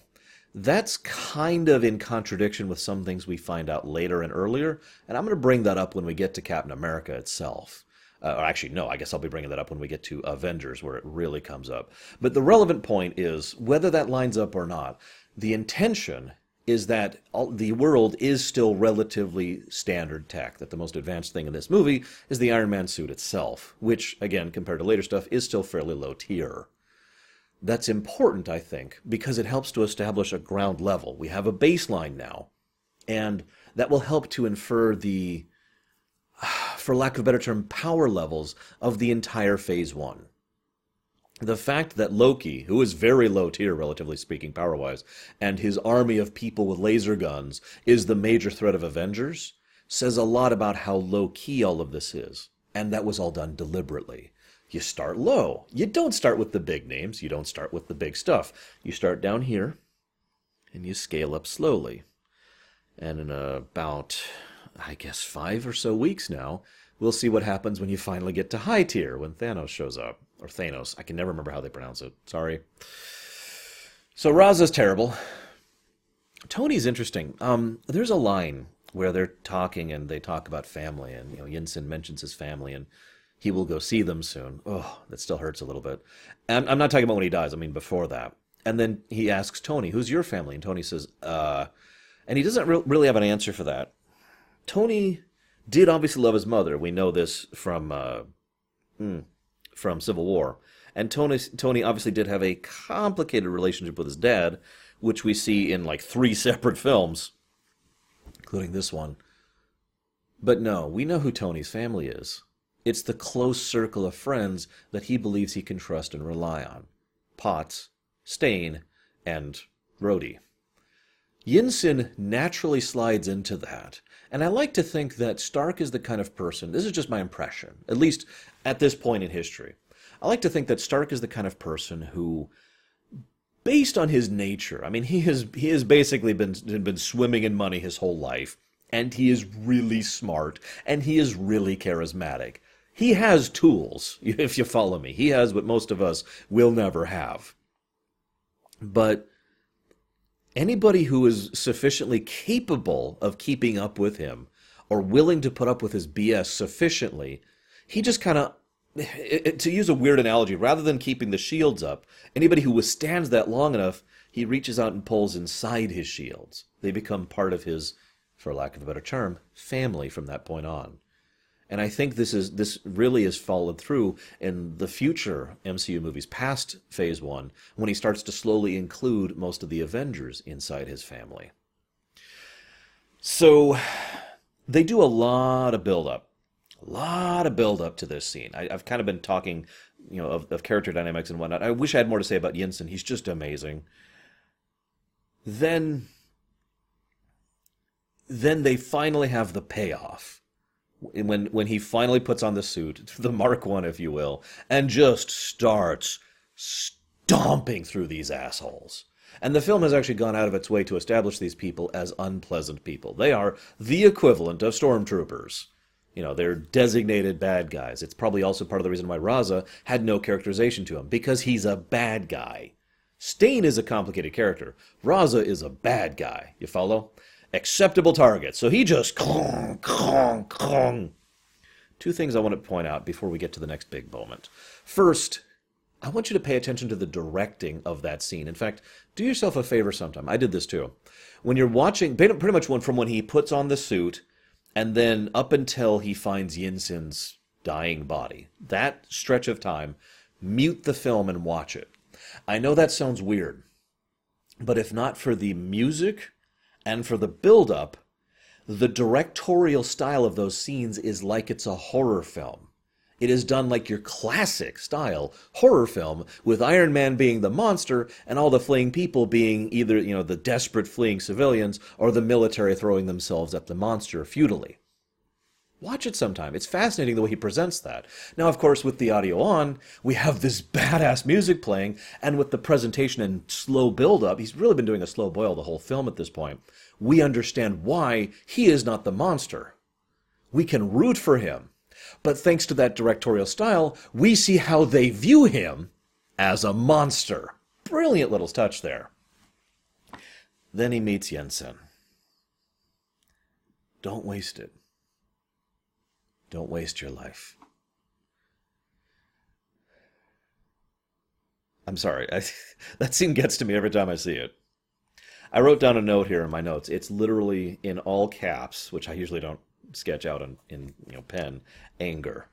that's kind of in contradiction with some things we find out later and earlier, and I'm going to bring that up when we get to Captain America itself. Uh, or actually, no, I guess I'll be bringing that up when we get to Avengers, where it really comes up. But the relevant point is whether that lines up or not, the intention is that the world is still relatively standard tech. That the most advanced thing in this movie is the Iron Man suit itself, which, again, compared to later stuff, is still fairly low tier. That's important, I think, because it helps to establish a ground level. We have a baseline now, and that will help to infer the, for lack of a better term, power levels of the entire Phase 1 the fact that Loki, who is very low tier, relatively speaking, power wise, and his army of people with laser guns is the major threat of Avengers, says a lot about how low key all of this is. And that was all done deliberately. You start low. You don't start with the big names, you don't start with the big stuff. You start down here, and you scale up slowly. And in about, I guess, five or so weeks now, we'll see what happens when you finally get to high tier when Thanos shows up or Thanos. I can never remember how they pronounce it. Sorry. So Raza's terrible. Tony's interesting. Um, there's a line where they're talking and they talk about family, and you know Yinsen mentions his family, and he will go see them soon. Oh, that still hurts a little bit. And I'm not talking about when he dies. I mean before that. And then he asks Tony, "Who's your family?" And Tony says, "Uh," and he doesn't re- really have an answer for that. Tony did obviously love his mother. We know this from uh, hmm, from Civil War. And Tony Tony obviously did have a complicated relationship with his dad, which we see in like three separate films, including this one. But no, we know who Tony's family is. It's the close circle of friends that he believes he can trust and rely on. Potts, Stane, and Rhodey. Yinsen naturally slides into that, and I like to think that Stark is the kind of person, this is just my impression, at least at this point in history. I like to think that Stark is the kind of person who based on his nature, I mean he has he has basically been been swimming in money his whole life and he is really smart and he is really charismatic. He has tools, if you follow me. He has what most of us will never have. But anybody who is sufficiently capable of keeping up with him or willing to put up with his BS sufficiently, he just kind of eh, eh, to use a weird analogy, rather than keeping the shields up, anybody who withstands that long enough, he reaches out and pulls inside his shields. They become part of his, for lack of a better term, family from that point on. And I think this is this really is followed through in the future MCU movies past Phase One, when he starts to slowly include most of the Avengers inside his family. So they do a lot of build up, a lot of build up to this scene. I, have kind of been talking, you know, of, of character dynamics and whatnot. I wish I had more to say about Yinsen. He's just amazing. Then, then they finally have the payoff when when he finally puts on the suit, the Mark One, if you will, and just starts stomping through these assholes. And the film has actually gone out of its way to establish these people as unpleasant people. They are the equivalent of stormtroopers. You know, they're designated bad guys. It's probably also part of the reason why Raza had no characterization to him, because he's a bad guy. Stane is a complicated character. Raza is a bad guy. You follow? Acceptable target. So he just kong, kong, kong. Two things I want to point out before we get to the next big moment. First, I want you to pay attention to the directing of that scene. In fact, do yourself a favor sometime. I did this too. When you're watching, pretty much one from when he puts on the suit and then up until he finds Yinsen's dying body, that stretch of time, mute the film and watch it. I know that sounds weird, but if not for the music and for the build up, the directorial style of those scenes is like it's a horror film. It is done like your classic style horror film, with Iron Man being the monster and all the fleeing people being either, you know, the desperate fleeing civilians or the military throwing themselves at the monster futilely. Watch it sometime. It's fascinating the way he presents that. Now, of course, with the audio on, we have this badass music playing, and with the presentation and slow build up, he's really been doing a slow boil the whole film at this point. We understand why he is not the monster. We can root for him. But thanks to that directorial style, we see how they view him as a monster. Brilliant little touch there. Then he meets Yinsen. Don't waste it. Don't waste your life. I'm sorry. I, that scene gets to me every time I see it. I wrote down a note here in my notes. It's literally in all caps, which I usually don't sketch out in, in you know pen. Anger.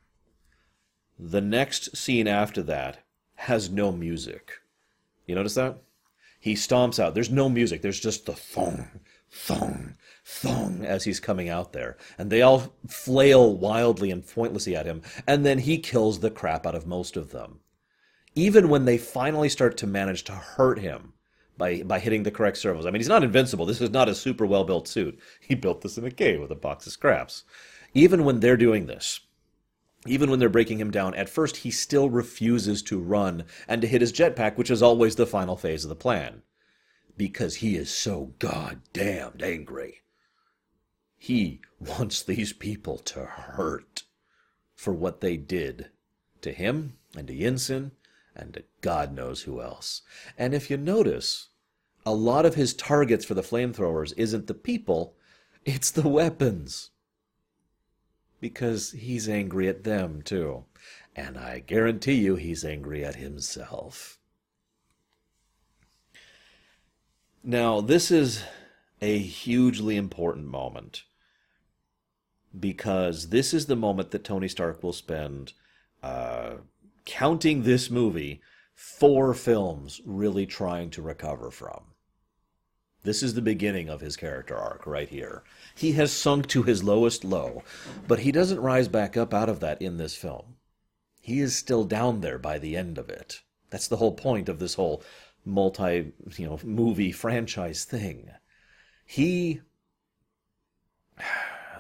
The next scene after that has no music. You notice that? He stomps out. There's no music. There's just the thong, thong, thong as he's coming out there. And they all flail wildly and pointlessly at him. And then he kills the crap out of most of them. Even when they finally start to manage to hurt him by, by hitting the correct servos. I mean, he's not invincible. This is not a super well built suit. He built this in a cave with a box of scraps. Even when they're doing this, even when they're breaking him down, at first he still refuses to run and to hit his jetpack, which is always the final phase of the plan. Because he is so goddamned angry. He wants these people to hurt for what they did to him and to Yinsen and to God knows who else. And if you notice, a lot of his targets for the flamethrowers isn't the people, it's the weapons. Because he's angry at them, too. And I guarantee you he's angry at himself. Now, this is a hugely important moment because this is the moment that Tony Stark will spend, uh, counting this movie, four films really trying to recover from. This is the beginning of his character arc right here. He has sunk to his lowest low, but he doesn't rise back up out of that in this film. He is still down there by the end of it. That's the whole point of this whole multi, you know, movie franchise thing. He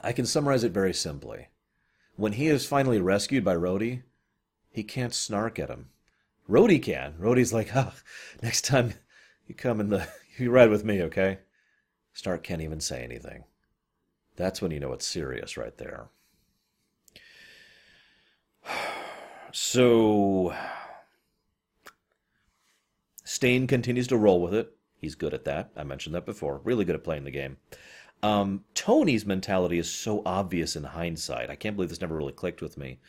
I can summarize it very simply. When he is finally rescued by Rhodey, he can't snark at him. Rhodey can. Rhodey's like, oh, next time you come in the, you ride with me, okay? Stark can't even say anything. That's when you know it's serious right there. So, Stane continues to roll with it. He's good at that. I mentioned that before. Really good at playing the game. Um, Tony's mentality is so obvious in hindsight. I can't believe this never really clicked with me.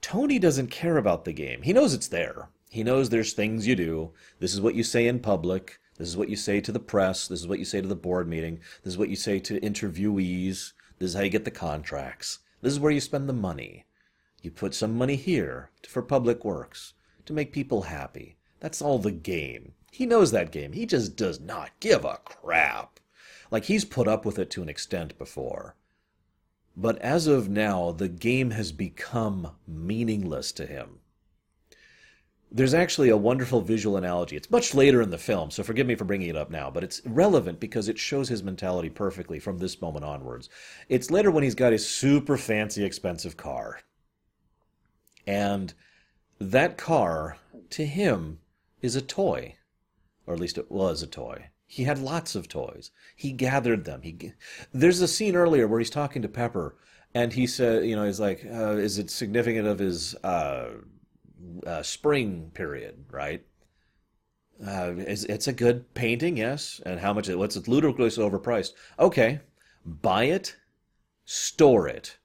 Tony doesn't care about the game. He knows it's there. He knows there's things you do. This is what you say in public. This is what you say to the press. This is what you say to the board meeting. This is what you say to interviewees. This is how you get the contracts. This is where you spend the money. You put some money here for public works to make people happy. That's all the game. He knows that game. He just does not give a crap. Like he's put up with it to an extent before. But as of now, the game has become meaningless to him. There's actually a wonderful visual analogy. It's much later in the film, so forgive me for bringing it up now, but it's relevant because it shows his mentality perfectly from this moment onwards. It's later when he's got his super fancy, expensive car. And that car, to him, is a toy. Or at least it was a toy. He had lots of toys. He gathered them. He there's a scene earlier where he's talking to Pepper, and he said, you know, he's like, uh, "Is it significant of his uh, uh, spring period, right?" Uh, it's, it's a good painting, yes. And how much? What's it ludicrously overpriced? Okay, buy it, store it.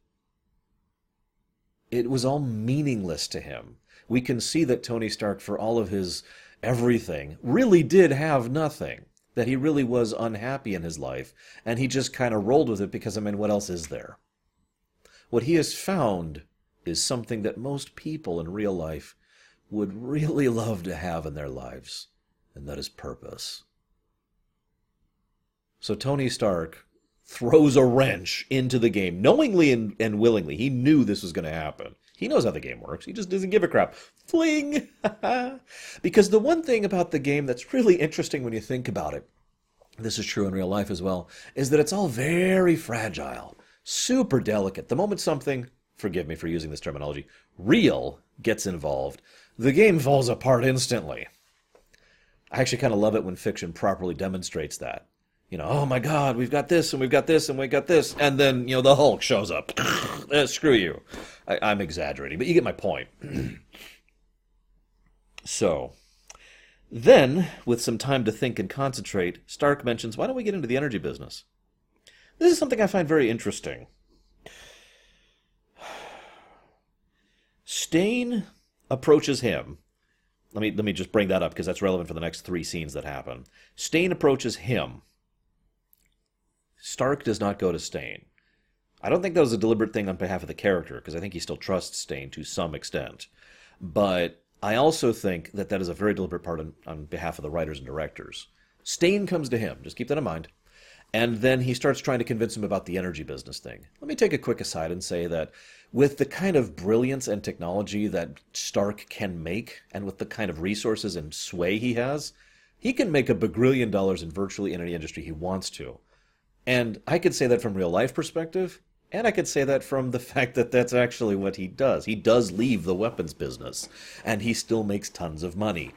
It was all meaningless to him we can see that Tony Stark, for all of his everything, really did have nothing. That he really was unhappy in his life, and he just kind of rolled with it because, I mean, what else is there? What he has found is something that most people in real life would really love to have in their lives, and that is purpose. So Tony Stark throws a wrench into the game, knowingly and, and willingly. He knew this was going to happen. He knows how the game works. He just doesn't give a crap. Fling! because the one thing about the game that's really interesting when you think about it, this is true in real life as well, is that it's all very fragile, super delicate. The moment something, forgive me for using this terminology, real gets involved, the game falls apart instantly. I actually kind of love it when fiction properly demonstrates that you know, oh my God, we've got this and we've got this and we've got this, and then you know the Hulk shows up. eh, screw you. I, am exaggerating, but you get my point. so, then, with some time to think and concentrate, Stark mentions, "Why don't we get into the energy business?" This is something I find very interesting. Stane approaches him. Let me let me just bring that up because that's relevant for the next three scenes that happen. Stane approaches him Stark does not go to Stane. I don't think that was a deliberate thing on behalf of the character, because I think he still trusts Stane to some extent. But I also think that that is a very deliberate part on, on behalf of the writers and directors. Stane comes to him, just keep that in mind. And then he starts trying to convince him about the energy business thing. Let me take a quick aside and say that with the kind of brilliance and technology that Stark can make, and with the kind of resources and sway he has, he can make a bagrillion dollars in virtually any industry he wants to. And I could say that from real life perspective, and I could say that from the fact that that's actually what he does. He does leave the weapons business, and he still makes tons of money.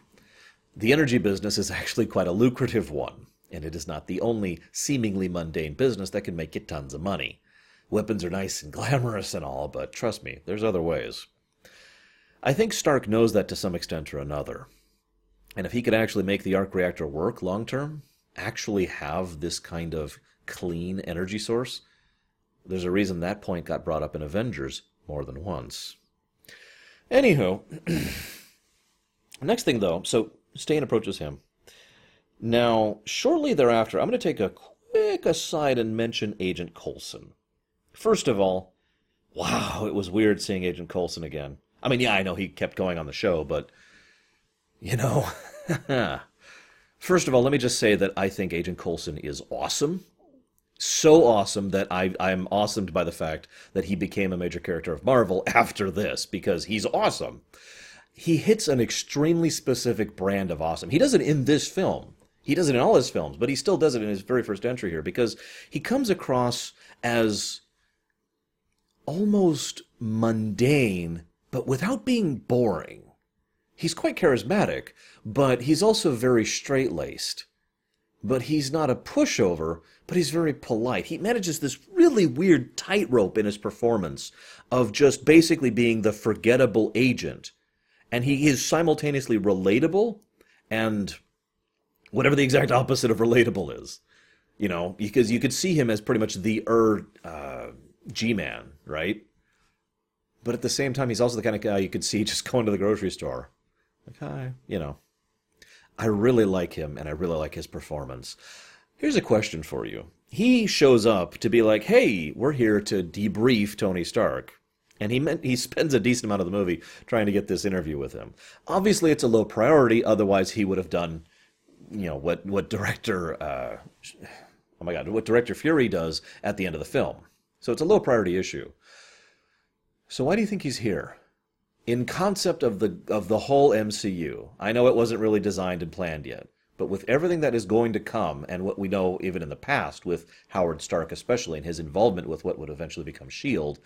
The energy business is actually quite a lucrative one, and it is not the only seemingly mundane business that can make you tons of money. Weapons are nice and glamorous and all, but trust me, there's other ways. I think Stark knows that to some extent or another. And if he could actually make the arc reactor work long term, actually have this kind of clean energy source. There's a reason that point got brought up in Avengers more than once. Anywho, next thing though, so Stane approaches him. Now, shortly thereafter, I'm going to take a quick aside and mention Agent Coulson. First of all, wow, it was weird seeing Agent Coulson again. I mean, yeah, I know he kept going on the show, but, you know, first of all, let me just say that I think Agent Coulson is awesome so awesome that I I'm awesomed by the fact that he became a major character of Marvel after this because he's awesome. He hits an extremely specific brand of awesome. He does it in this film. He does it in all his films, but he still does it in his very first entry here because he comes across as almost mundane, but without being boring. He's quite charismatic, but he's also very straight laced. But he's not a pushover, but he's very polite. He manages this really weird tightrope in his performance of just basically being the forgettable agent. And he is simultaneously relatable and whatever the exact opposite of relatable is. You know, because you could see him as pretty much the er uh, G-man, right? But at the same time, he's also the kind of guy you could see just going to the grocery store. Like, hi, you know. I really like him, and I really like his performance. Here's a question for you. He shows up to be like, "Hey, we're here to debrief Tony Stark." And he meant, he spends a decent amount of the movie trying to get this interview with him. Obviously, it's a low priority. Otherwise, he would have done, you know, what what director, uh, oh my God, what director Fury does at the end of the film. So it's a low priority issue. So why do you think he's here? In concept of the of the whole MCU, I know it wasn't really designed and planned yet. But with everything that is going to come, and what we know even in the past with Howard Stark, especially, and his involvement with what would eventually become S.H.I.E.L.D.,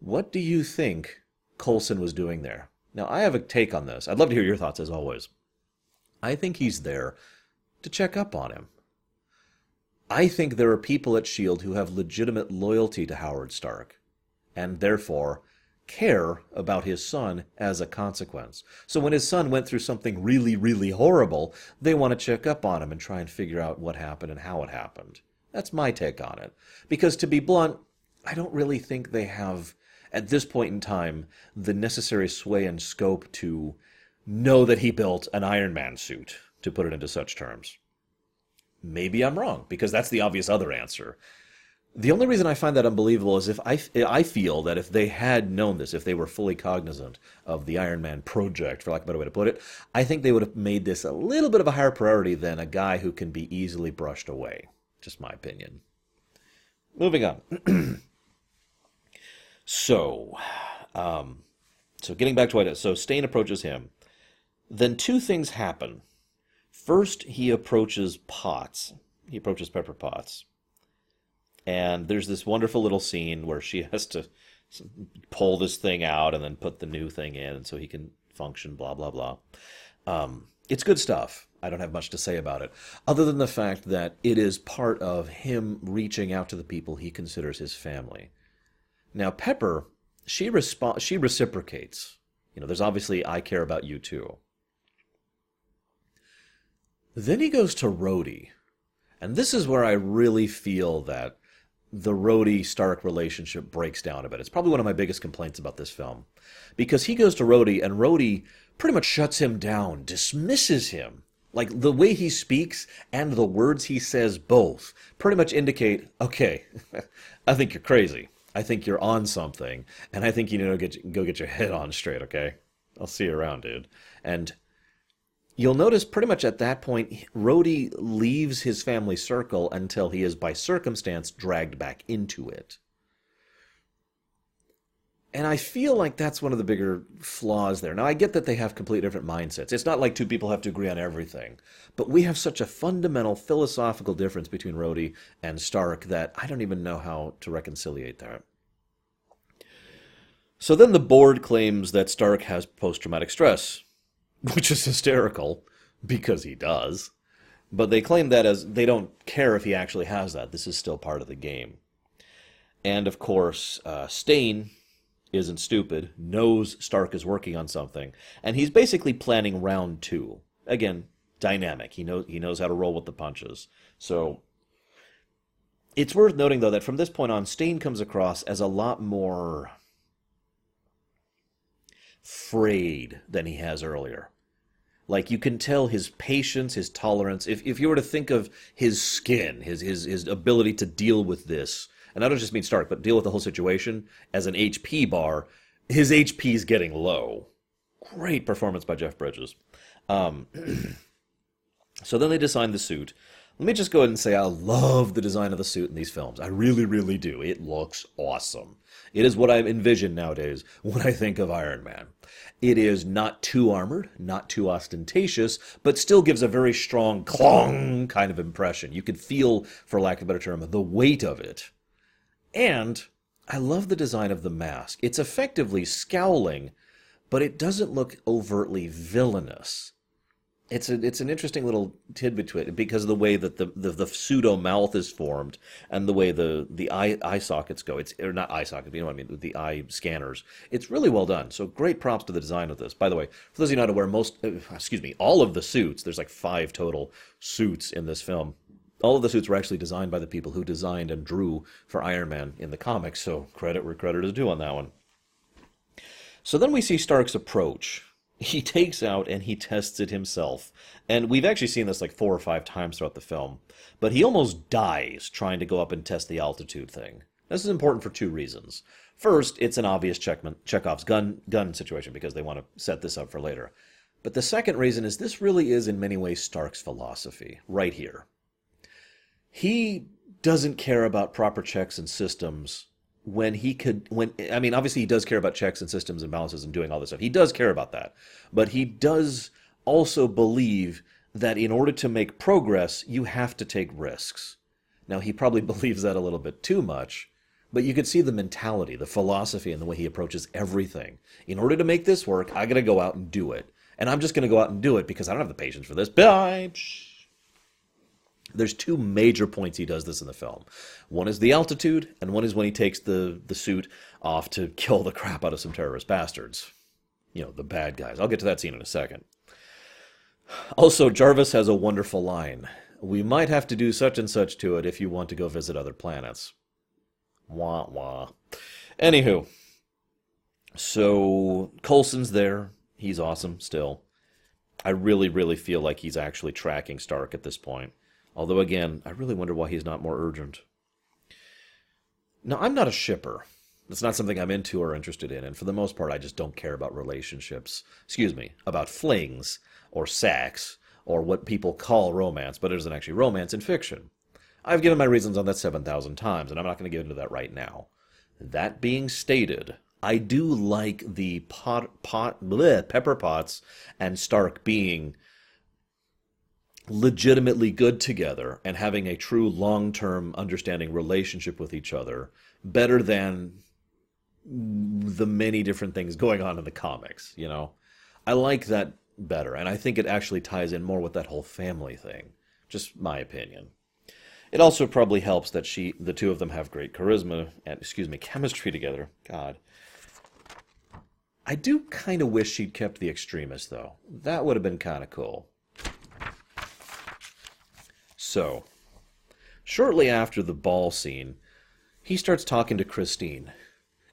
what do you think Coulson was doing there? Now, I have a take on this. I'd love to hear your thoughts, as always. I think he's there to check up on him. I think there are people at S.H.I.E.L.D. who have legitimate loyalty to Howard Stark, and therefore care about his son as a consequence. So when his son went through something really, really horrible, they want to check up on him and try and figure out what happened and how it happened. That's my take on it. Because to be blunt, I don't really think they have at this point in time, the necessary sway and scope to know that he built an Iron Man suit, to put it into such terms. Maybe I'm wrong, because that's the obvious other answer. The only reason I find that unbelievable is if I, I feel that if they had known this, if they were fully cognizant of the Iron Man project, for lack of a better way to put it, I think they would have made this a little bit of a higher priority than a guy who can be easily brushed away. Just my opinion. Moving on. so, um, so getting back to what it is. So Stane approaches him. Then two things happen. First, he approaches Potts. He approaches Pepper Potts and there's this wonderful little scene where she has to pull this thing out and then put the new thing in so he can function, blah, blah, blah. Um, it's good stuff. I don't have much to say about it, other than the fact that it is part of him reaching out to the people he considers his family. Now, Pepper, she respo- she reciprocates. You know, there's obviously I care about you too. Then he goes to Rhodey, and this is where I really feel that the Rhodey Stark relationship breaks down a bit. It's probably one of my biggest complaints about this film. Because he goes to Rhodey and Rhodey pretty much shuts him down, dismisses him. Like the way he speaks and the words he says both pretty much indicate, okay, I think you're crazy. I think you're on something, and I think you need to get, go get your head on straight, okay? I'll see you around, dude. And You'll notice pretty much at that point, Rhodey leaves his family circle until he is, by circumstance, dragged back into it. And I feel like that's one of the bigger flaws there. Now, I get that they have completely different mindsets. It's not like two people have to agree on everything. But we have such a fundamental philosophical difference between Rhodey and Stark that I don't even know how to reconciliate that. So then the board claims that Stark has post traumatic stress. which is hysterical because he does. But they claim that as they don't care if he actually has that. This is still part of the game. And of course, uh, Stane isn't stupid, knows Stark is working on something, and he's basically planning round two. Again, dynamic. He knows he knows how to roll with the punches. So it's worth noting though that from this point on, Stane comes across as a lot more frayed than he has earlier. Like you can tell his patience, his tolerance. If if you were to think of his skin, his his his ability to deal with this, and I don't just mean Stark, but deal with the whole situation as an HP bar, his HP is getting low. Great performance by Jeff Bridges. Um, so then they design the suit. Let me just go ahead and say I love the design of the suit in these films. I really, really do. It looks awesome. It is what I envision nowadays when I think of Iron Man. It is not too armored, not too ostentatious, but still gives a very strong clong kind of impression. You could feel, for lack of a better term, the weight of it. And I love the design of the mask. It's effectively scowling, but it doesn't look overtly villainous it's a, it's an interesting little tidbit to it because of the way that the, the, the, pseudo mouth is formed and the way the, the eye, eye sockets go. It's or not eye sockets, you know what I mean, the eye scanners. It's really well done. So great props to the design of this. By the way, for those of you not aware, most uh, excuse me, all of the suits. There's like five total suits in this film. All of the suits were actually designed by the people who designed and drew for Iron Man in the comics. So credit where credit is due on that one. So then we see Stark's approach he takes out and he tests it himself. And we've actually seen this like four or five times throughout the film. But he almost dies trying to go up and test the altitude thing. This is important for two reasons. First, it's an obvious Chekhov's gun gun situation because they want to set this up for later. But the second reason is this really is in many ways Stark's philosophy, right here. He doesn't care about proper checks and systems when he could when i mean obviously he does care about checks and systems and balances and doing all this stuff. He does care about that. But he does also believe that in order to make progress you have to take risks. Now he probably believes that a little bit too much but you could see the mentality the philosophy and the way he approaches everything. In order to make this work i got to go out and do it. And i'm just going to go out and do it because i don't have the patience for this. Bye there's two major points he does this in the film. One is the altitude, and one is when he takes the, the suit off to kill the crap out of some terrorist bastards. You know, the bad guys. I'll get to that scene in a second. Also, Jarvis has a wonderful line. We might have to do such and such to it if you want to go visit other planets. Wah wah. Anywho, So Coulson's there. He's awesome still. I really, really feel like he's actually tracking Stark at this point. Although, again, I really wonder why he's not more urgent. Now, I'm not a shipper. It's not something I'm into or interested in, and for the most part, I just don't care about relationships. Excuse me, about flings or sex or what people call romance, but it isn't actually romance in fiction. I've given my reasons on that 7,000 times, and I'm not going to get into that right now. That being stated, I do like the pot, pot, bleh, Pepper Potts and Stark being legitimately good together and having a true long term understanding relationship with each other better than the many different things going on in the comics, you know? I like that better, and I think it actually ties in more with that whole family thing. Just my opinion. It also probably helps that she the two of them have great charisma and excuse me, chemistry together. God. I do kind of wish she'd kept the Extremis though. That would have been kind of cool. So, shortly after the ball scene, he starts talking to Christine.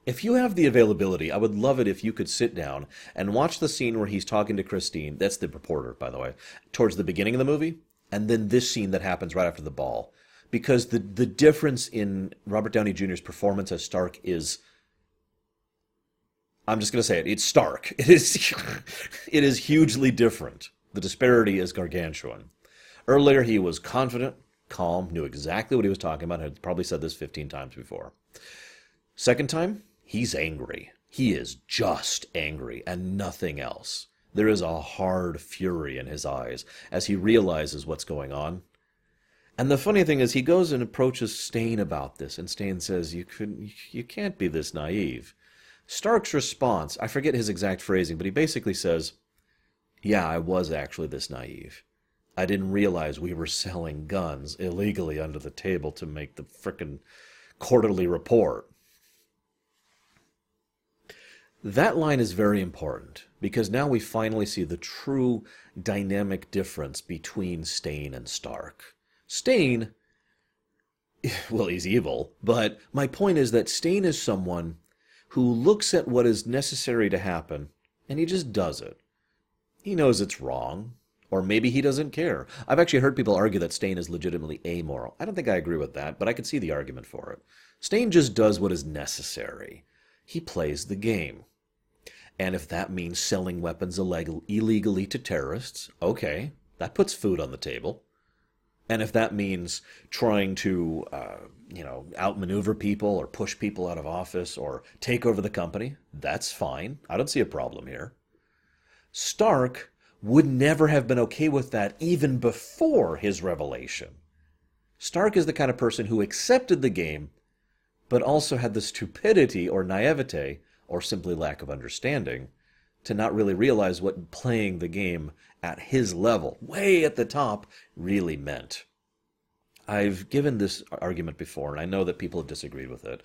If you have the availability, I would love it if you could sit down and watch the scene where he's talking to Christine. That's the reporter, by the way, towards the beginning of the movie, and then this scene that happens right after the ball. Because the, the difference in Robert Downey Jr.'s performance as Stark is. I'm just going to say it. It's stark. It is, it is hugely different. The disparity is gargantuan. Earlier, he was confident, calm, knew exactly what he was talking about, had probably said this 15 times before. Second time, he's angry. He is just angry and nothing else. There is a hard fury in his eyes as he realizes what's going on. And the funny thing is, he goes and approaches Stane about this, and Stane says, "You could, you can't be this naive." Stark's response, I forget his exact phrasing, but he basically says, "Yeah, I was actually this naive. I didn't realize we were selling guns illegally under the table to make the frickin' quarterly report. That line is very important because now we finally see the true dynamic difference between Stane and Stark. Stane, well, he's evil, but my point is that Stane is someone who looks at what is necessary to happen and he just does it. He knows it's wrong. Or maybe he doesn't care. I've actually heard people argue that Stane is legitimately amoral. I don't think I agree with that, but I can see the argument for it. Stane just does what is necessary. He plays the game. And if that means selling weapons illegal, illegally to terrorists, okay, that puts food on the table. And if that means trying to, uh, you know, outmaneuver people or push people out of office or take over the company, that's fine. I don't see a problem here. Stark would never have been okay with that even before his revelation. Stark is the kind of person who accepted the game, but also had the stupidity or naivete, or simply lack of understanding, to not really realize what playing the game at his level, way at the top, really meant. I've given this argument before, and I know that people have disagreed with it.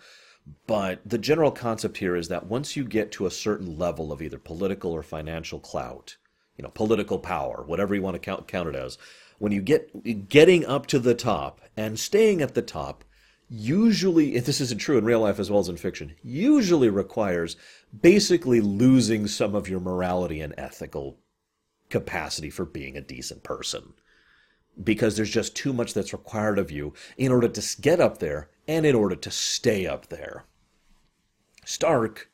But the general concept here is that once you get to a certain level of either political or financial clout, you know, political power, whatever you want to count, count it as, when you get getting up to the top and staying at the top, usually, if this isn't true in real life as well as in fiction, usually requires basically losing some of your morality and ethical capacity for being a decent person. Because there's just too much that's required of you in order to get up there and in order to stay up there. Stark,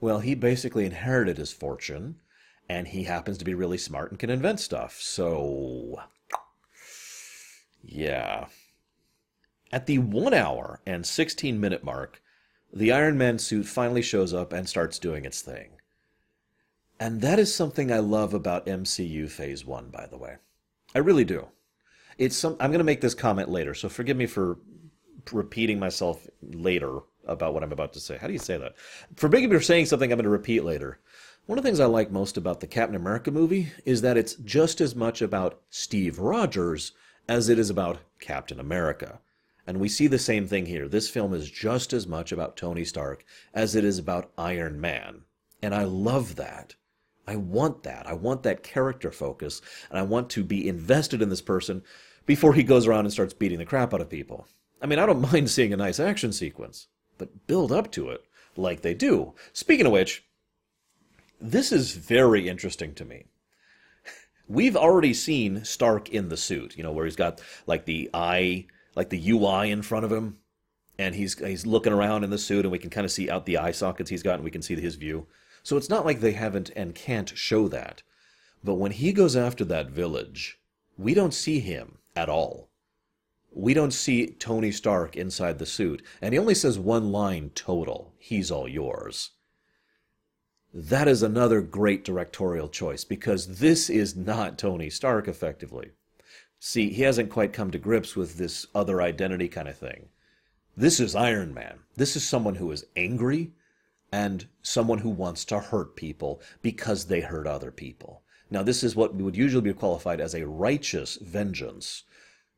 well, he basically inherited his fortune and he happens to be really smart and can invent stuff. So, yeah. At the one hour and 16 minute mark, the Iron Man suit finally shows up and starts doing its thing. And that is something I love about MCU Phase 1, by the way. I really do. It's some I'm going to make this comment later, so forgive me for repeating myself later about what I'm about to say. How do you say that? Forgive me for saying something I'm going to repeat later. One of the things I like most about the Captain America movie is that it's just as much about Steve Rogers as it is about Captain America. And we see the same thing here. This film is just as much about Tony Stark as it is about Iron Man. And I love that. I want that. I want that character focus, and I want to be invested in this person before he goes around and starts beating the crap out of people. I mean, I don't mind seeing a nice action sequence, but build up to it. like they do. Speaking of which, this is very interesting to me. We've already seen Stark in the suit, you know, where he's got like the eye, like the UI in front of him, and he's he's looking around in the suit, and we can kind of see out the eye sockets he's got, and we can see his view. So it's not like they haven't and can't show that. But when he goes after that village, we don't see him at all. We don't see Tony Stark inside the suit, and he only says one line total He's all yours. That is another great directorial choice because this is not Tony Stark effectively. See, he hasn't quite come to grips with this other identity kind of thing. This is Iron Man. This is someone who is angry and someone who wants to hurt people because they hurt other people. Now, this is what would usually be qualified as a righteous vengeance,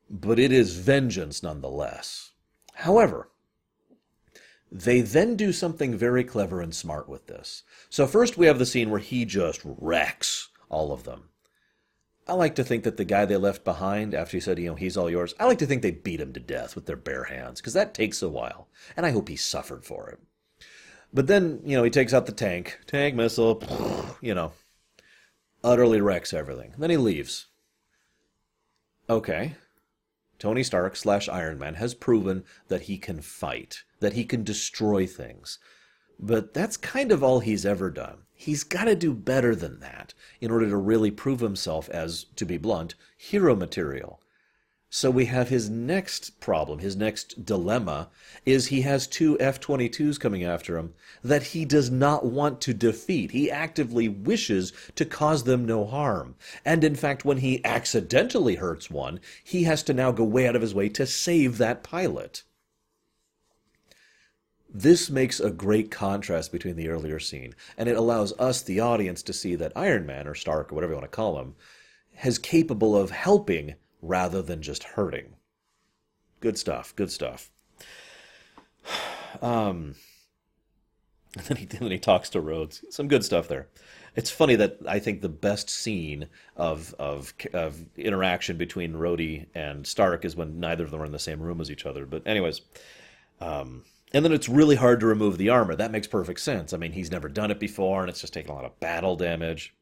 but it is vengeance nonetheless. However, they then do something very clever and smart with this. So, first we have the scene where he just wrecks all of them. I like to think that the guy they left behind after he said, you know, he's all yours, I like to think they beat him to death with their bare hands, because that takes a while, and I hope he suffered for it. But then, you know, he takes out the tank, tank missile, you know, utterly wrecks everything. Then he leaves. Okay. Tony Stark slash Iron Man has proven that he can fight, that he can destroy things. But that's kind of all he's ever done. He's got to do better than that in order to really prove himself as, to be blunt, hero material. So we have his next problem, his next dilemma, is he has two F 22s coming after him that he does not want to defeat. He actively wishes to cause them no harm. And in fact, when he accidentally hurts one, he has to now go way out of his way to save that pilot. This makes a great contrast between the earlier scene, and it allows us, the audience, to see that Iron Man, or Stark, or whatever you want to call him, is capable of helping rather than just hurting. Good stuff. Good stuff. Um, and then he then he talks to Rhodes. Some good stuff there. It's funny that I think the best scene of of of interaction between Rhodey and Stark is when neither of them are in the same room as each other. But anyways, um, and then it's really hard to remove the armor. That makes perfect sense. I mean, he's never done it before, and it's just taking a lot of battle damage.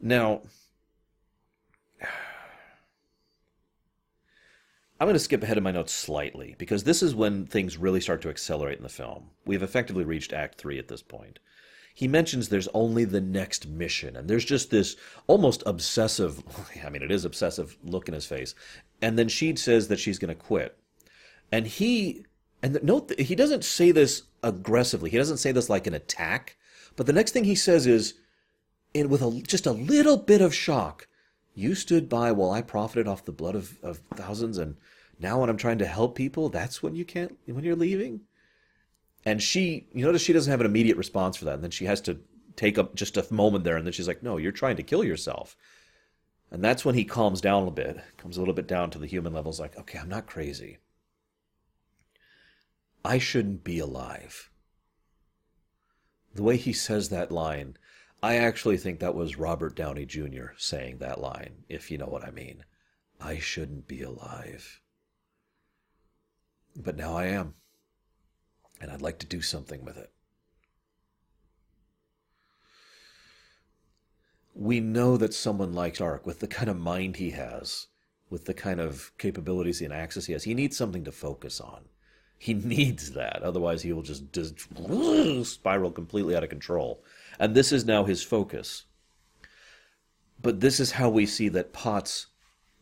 Now, I'm going to skip ahead in my notes slightly because this is when things really start to accelerate in the film. We've effectively reached Act 3 at this point. He mentions there's only the next mission, and there's just this almost obsessive I mean, it is obsessive look in his face. And then she says that she's going to quit. And he, and note, he doesn't say this aggressively. He doesn't say this like an attack. But the next thing he says is, in, with a, just a little bit of shock, you stood by while I profited off the blood of, of thousands, and now when I'm trying to help people, that's when you can't, when you're leaving? And she, you notice she doesn't have an immediate response for that. And then she has to take up just a moment there. And then she's like, no, you're trying to kill yourself. And that's when he calms down a bit, comes a little bit down to the human level. Is like, okay, I'm not crazy. I shouldn't be alive. The way he says that line, I actually think that was Robert Downey Jr. saying that line, if you know what I mean. I shouldn't be alive. But now I am. And I'd like to do something with it. We know that someone like Stark, with the kind of mind he has, with the kind of capabilities and access he has, he needs something to focus on. He needs that. Otherwise, he will just, just spiral completely out of control. And this is now his focus. But this is how we see that Potts,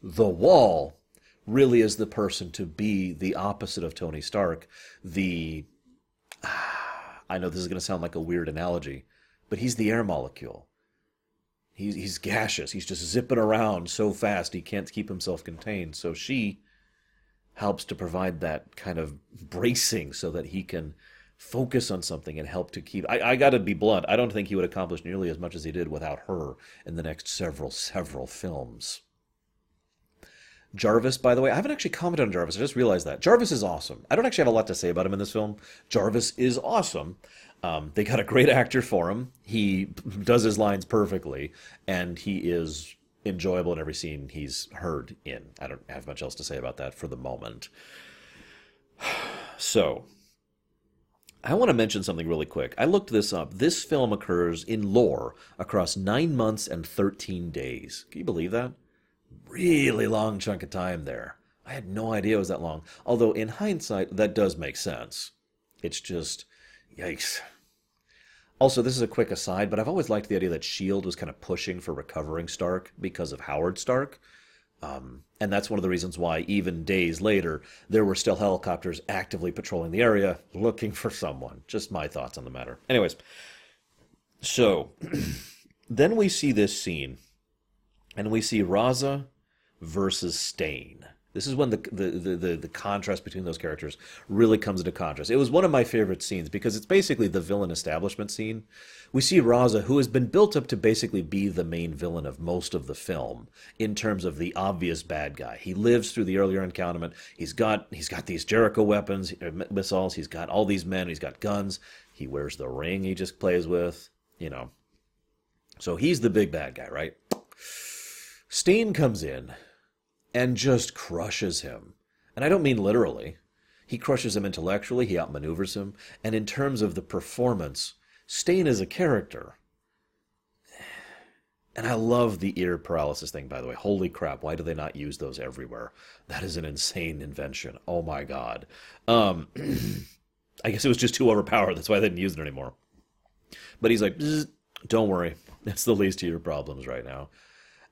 the wall, really is the person to be the opposite of Tony Stark. The. I know this is going to sound like a weird analogy, but he's the air molecule. He's, he's gaseous. He's just zipping around so fast he can't keep himself contained. So she helps to provide that kind of bracing so that he can focus on something and help to keep. I, I got to be blunt. I don't think he would accomplish nearly as much as he did without her in the next several, several films. Jarvis, by the way, I haven't actually commented on Jarvis. I just realized that. Jarvis is awesome. I don't actually have a lot to say about him in this film. Jarvis is awesome. Um, they got a great actor for him. He does his lines perfectly, and he is enjoyable in every scene he's heard in. I don't have much else to say about that for the moment. So, I want to mention something really quick. I looked this up. This film occurs in lore across nine months and 13 days. Can you believe that? Really long chunk of time there. I had no idea it was that long. Although, in hindsight, that does make sense. It's just, yikes. Also, this is a quick aside, but I've always liked the idea that S.H.I.E.L.D. was kind of pushing for recovering Stark because of Howard Stark. Um, and that's one of the reasons why, even days later, there were still helicopters actively patrolling the area looking for someone. Just my thoughts on the matter. Anyways, so then we see this scene, and we see Raza versus Stane. This is when the, the, the, the, contrast between those characters really comes into contrast. It was one of my favorite scenes because it's basically the villain establishment scene. We see Raza, who has been built up to basically be the main villain of most of the film in terms of the obvious bad guy. He lives through the earlier encounterment. He's got he's got these Jericho weapons, uh, missiles. He's got all these men. He's got guns. He wears the ring he just plays with. You know, so he's the big bad guy, right? Stane comes in and just crushes him. And I don't mean literally. He crushes him intellectually, he outmaneuvers him, and in terms of the performance, Stane is a character. And I love the ear paralysis thing, by the way. Holy crap, why do they not use those everywhere? That is an insane invention. Oh my god. Um, I guess it was just too overpowered. That's why they didn't use it anymore. But he's like, don't worry. That's the least of your problems right now.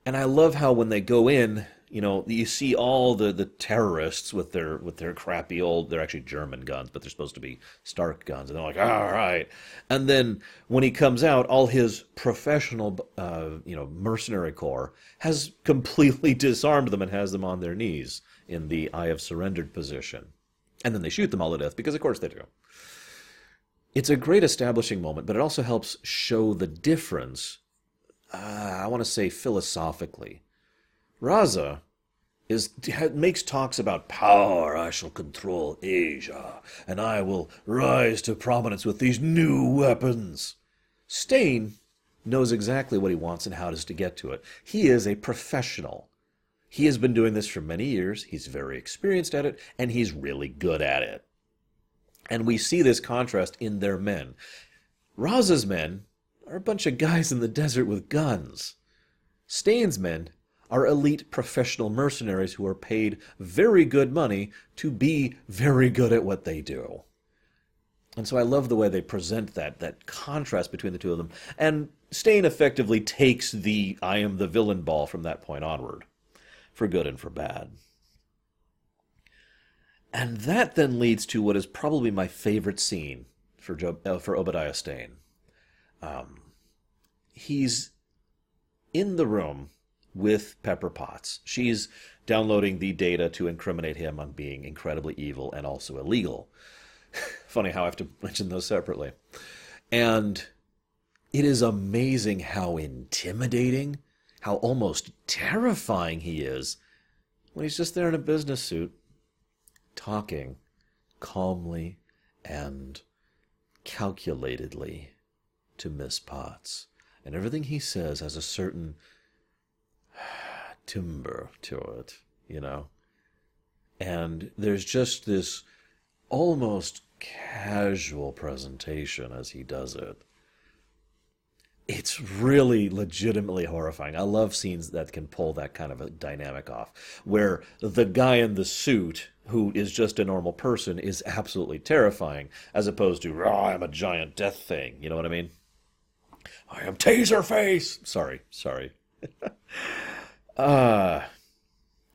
And I love how when they go in, you know, you see all the, the terrorists with their with their crappy old they're actually German guns, but they're supposed to be Stark guns, and they're like, all right. And then when he comes out, all his professional, uh, you know, mercenary corps has completely disarmed them and has them on their knees in the I have surrendered position, and then they shoot them all to death because of course they do. It's a great establishing moment, but it also helps show the difference. Uh, I want to say philosophically Raza is makes talks about power. I shall control Asia, and I will rise to prominence with these new weapons. Stane knows exactly what he wants and how to get to it. He is a professional. He has been doing this for many years. He's very experienced at it, and he's really good at it. And we see this contrast in their men. Raza's men are a bunch of guys in the desert with guns. Stane's men are elite professional mercenaries who are paid very good money to be very good at what they do. And so I love the way they present that that contrast between the two of them. And Stane effectively takes the I am the villain ball from that point onward, for good and for bad. And that then leads to what is probably my favorite scene for Job, uh, for Obadiah Stane. Um, he's in the room with Pepper Potts. She's downloading the data to incriminate him on being incredibly evil and also illegal. Funny how I have to mention those separately. And it is amazing how intimidating, how almost terrifying he is when he's just there in a business suit, talking calmly and calculatedly to Miss Potts. And everything he says has a certain timber to it, you know? And there's just this almost casual presentation as he does it. It's really legitimately horrifying. I love scenes that can pull that kind of a dynamic off, where the guy in the suit, who is just a normal person, is absolutely terrifying, as opposed to, I'm a giant death thing. You know what I mean? I am Taserface! Sorry, sorry. Uh,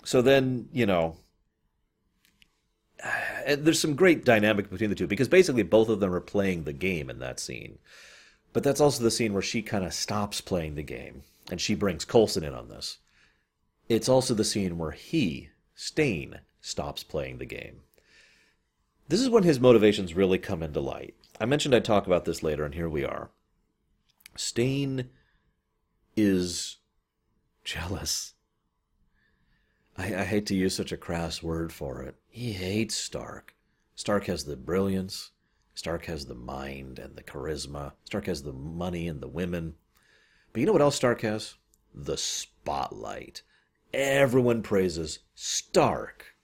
so then, you know, there's some great dynamic between the two because basically both of them are playing the game in that scene. But that's also the scene where she kind of stops playing the game and she brings Coulson in on this. It's also the scene where he, Stane, stops playing the game. This is when his motivations really come into light. I mentioned I'd talk about this later, and here we are. Stane is jealous. I, I hate to use such a crass word for it. He hates Stark. Stark has the brilliance. Stark has the mind and the charisma. Stark has the money and the women. But you know what else Stark has? The spotlight. Everyone praises Stark.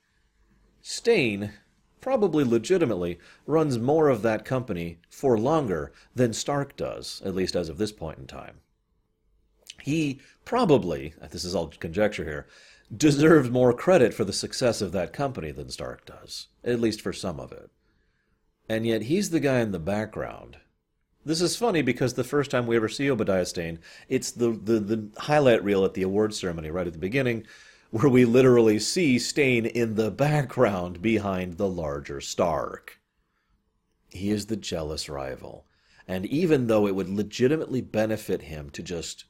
Stane probably legitimately runs more of that company for longer than Stark does, at least as of this point in time. He probably, uh, this is all conjecture here, deserved more credit for the success of that company than Stark does, at least for some of it. And yet he's the guy in the background. This is funny because the first time we ever see Obadiah Stane, it's the, the, the highlight reel at the award ceremony right at the beginning, where we literally see Stane in the background behind the larger Stark. He is the jealous rival. And even though it would legitimately benefit him to just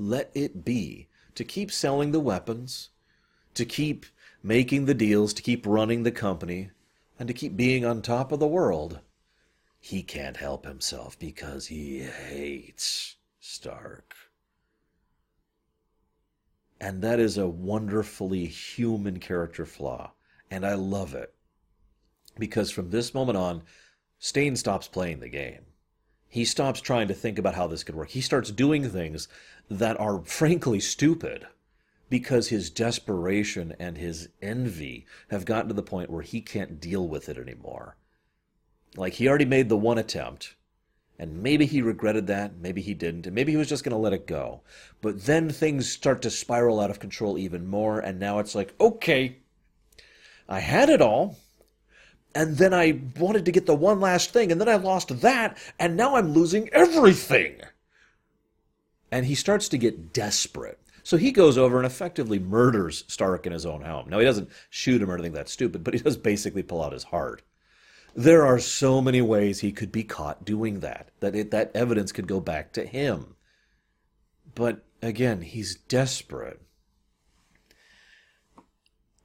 let it be, to keep selling the weapons, to keep making the deals, to keep running the company, and to keep being on top of the world, he can't help himself because he hates Stark. And that is a wonderfully human character flaw. And I love it. Because from this moment on, Stane stops playing the game. He stops trying to think about how this could work. He starts doing things that are frankly stupid because his desperation and his envy have gotten to the point where he can't deal with it anymore. Like he already made the one attempt and maybe he regretted that, maybe he didn't, and maybe he was just going to let it go. But then things start to spiral out of control even more, and now it's like, okay, I had it all, and then I wanted to get the one last thing, and then I lost that, and now I'm losing everything. And he starts to get desperate. So he goes over and effectively murders Stark in his own home. Now, he doesn't shoot him or anything that stupid, but he does basically pull out his heart. There are so many ways he could be caught doing that, that it, that evidence could go back to him. But again, he's desperate.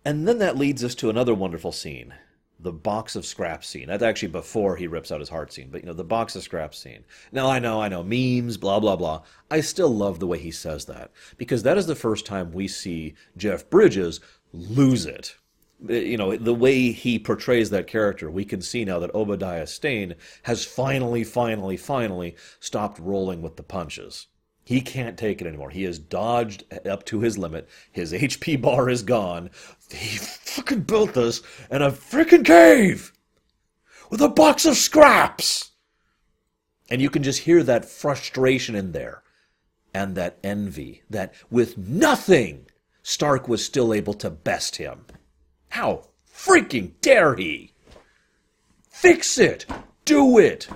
And then that leads us to another wonderful scene the box of scraps scene. That's actually before he rips out his heart scene, but you know, the box of scraps scene. Now, I know, I know, memes, blah, blah, blah. I still love the way he says that because that is the first time we see Jeff Bridges lose it eh, you know, the way he portrays that character, we can see now that Obadiah Stane has finally, finally, finally stopped rolling with the punches. He can't take it anymore. He has dodged up to his limit. His HP bar is gone. He fucking built this in a freaking cave with a box of scraps. And you can just hear that frustration in there and that envy that with nothing, Stark was still able to best him. How freaking dare he? Fix it! Do it!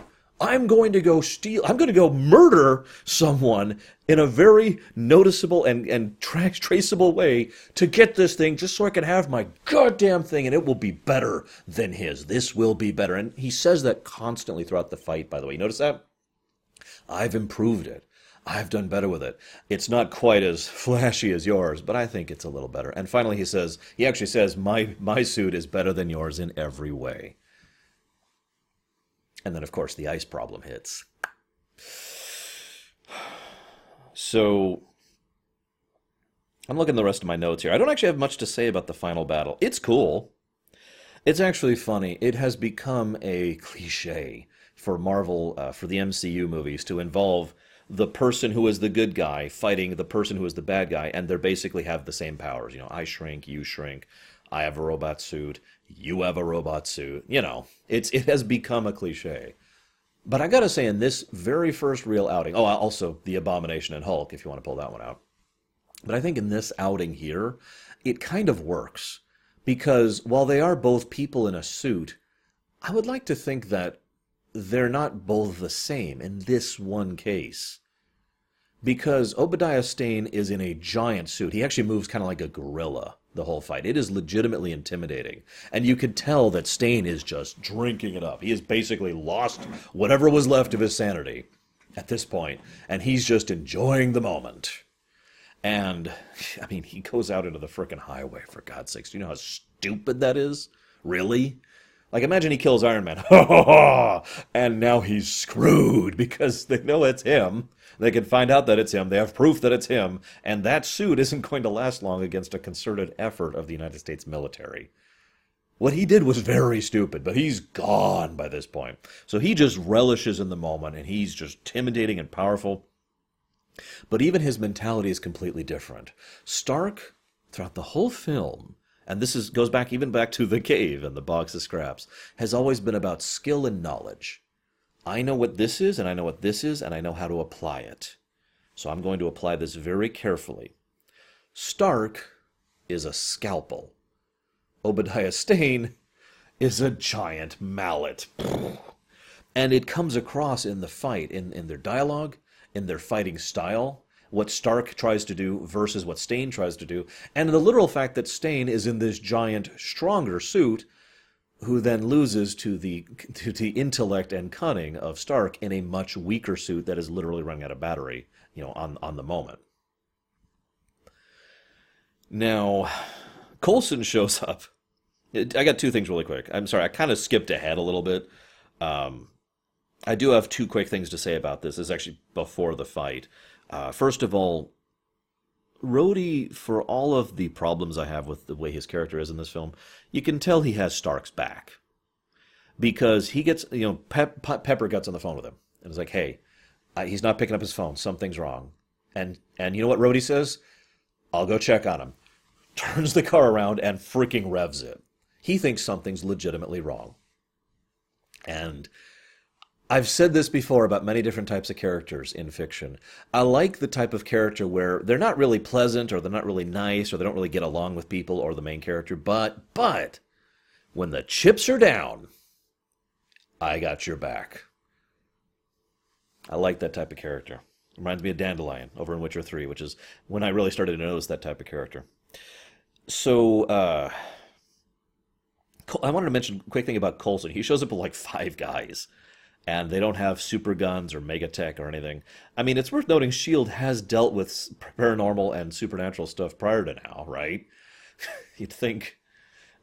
I'm going to go steal, I'm going to go murder someone in a very noticeable and, and tra- traceable way to get this thing just so I can have my goddamn thing and it will be better than his. This will be better. And he says that constantly throughout the fight, by the way. You notice that? I've improved it. I've done better with it. It's not quite as flashy as yours, but I think it's a little better. And finally, he says, he actually says, my, my suit is better than yours in every way. And then, of course, the ice problem hits. So, I'm looking at the rest of my notes here. I don't actually have much to say about the final battle. It's cool. It's actually funny. It has become a cliche for Marvel, uh, for the MCU movies, to involve the person who is the good guy fighting the person who is the bad guy, and they basically have the same powers. You know, I shrink, you shrink. I have a robot suit, you have a robot suit. You know, it's it has become a cliche. But I gotta say, in this very first real outing, oh, also the Abomination and Hulk, if you want to pull that one out. But I think in this outing here, it kind of works because while they are both people in a suit, I would like to think that they're not both the same in this one case. Because Obadiah Stane is in a giant suit. He actually moves kind of like a gorilla the whole fight. It is legitimately intimidating. And you could tell that Stane is just drinking it up. He has basically lost whatever was left of his sanity at this point, and he's just enjoying the moment. And, I mean, he goes out into the frickin' highway, for God's sakes. Do you know how stupid that is? Really? Like imagine he kills Iron Man, and now he's screwed because they know it's him. They can find out that it's him. They have proof that it's him, and that suit isn't going to last long against a concerted effort of the United States military. What he did was very stupid, but he's gone by this point. So he just relishes in the moment, and he's just intimidating and powerful. But even his mentality is completely different. Stark, throughout the whole film, and this is goes back even back to the cave and the box of scraps, has always been about skill and knowledge. I know what this is, and I know what this is, and I know how to apply it. So I'm going to apply this very carefully. Stark is a scalpel. Obadiah Stane is a giant mallet. And it comes across in the fight, in, in their dialogue, in their fighting style, what Stark tries to do versus what Stane tries to do, and the literal fact that Stane is in this giant, stronger suit, who then loses to the to the intellect and cunning of Stark in a much weaker suit that is literally running out of battery, you know, on on the moment. Now, Coulson shows up. I got two things really quick. I'm sorry, I kind of skipped ahead a little bit. Um, I do have two quick things to say about this. This is actually before the fight. Uh, first of all, Rhodey, for all of the problems I have with the way his character is in this film, you can tell he has Stark's back. Because he gets, you know, Pep, Pepper gets on the phone with him and is like, hey, he's not picking up his phone. Something's wrong. And and you know what Rhodey says? I'll go check on him. Turns the car around and freaking revs it. He thinks something's legitimately wrong. And I've said this before about many different types of characters in fiction. I like the type of character where they're not really pleasant or they're not really nice or they don't really get along with people or the main character, but but when the chips are down, I got your back. I like that type of character. Reminds me of Dandelion over in Witcher 3, which is when I really started to notice that type of character. So, uh, I wanted to mention a quick thing about Coulson. He shows up with like five guys and they don't have super guns or megatech or anything. I mean, it's worth noting Shield has dealt with paranormal and supernatural stuff prior to now, right? You'd think.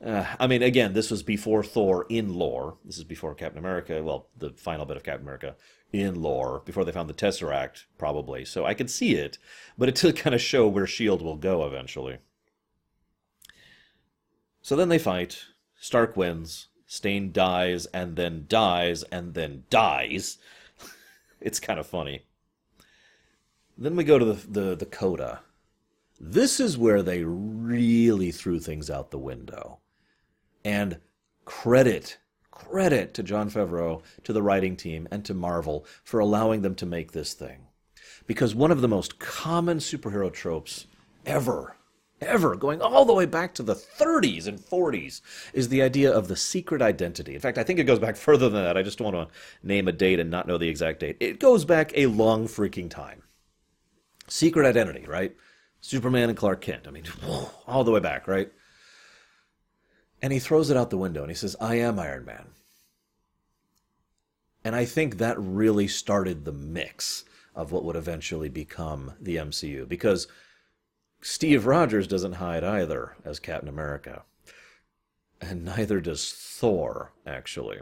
Uh, I mean, again, this was before Thor in lore. This is before Captain America. Well, the final bit of Captain America in lore before they found the Tesseract, probably. So I could see it, but it to kind of show where Shield will go eventually. So then they fight. Stark wins. Stane dies and then dies and then dies. it's kind of funny. Then we go to the, the, the coda. This is where they really threw things out the window. And credit, credit to Jon Favreau, to the writing team, and to Marvel for allowing them to make this thing. Because one of the most common superhero tropes ever ever, going all the way back to the 30s and 40s, is the idea of the secret identity. In fact, I think it goes back further than that. I just don't want to name a date and not know the exact date. It goes back a long freaking time. Secret identity, right? Superman and Clark Kent. I mean, all the way back, right? And he throws it out the window and he says, I am Iron Man. And I think that really started the mix of what would eventually become the MCU. Because Steve Rogers doesn't hide either as Captain America. And neither does Thor, actually.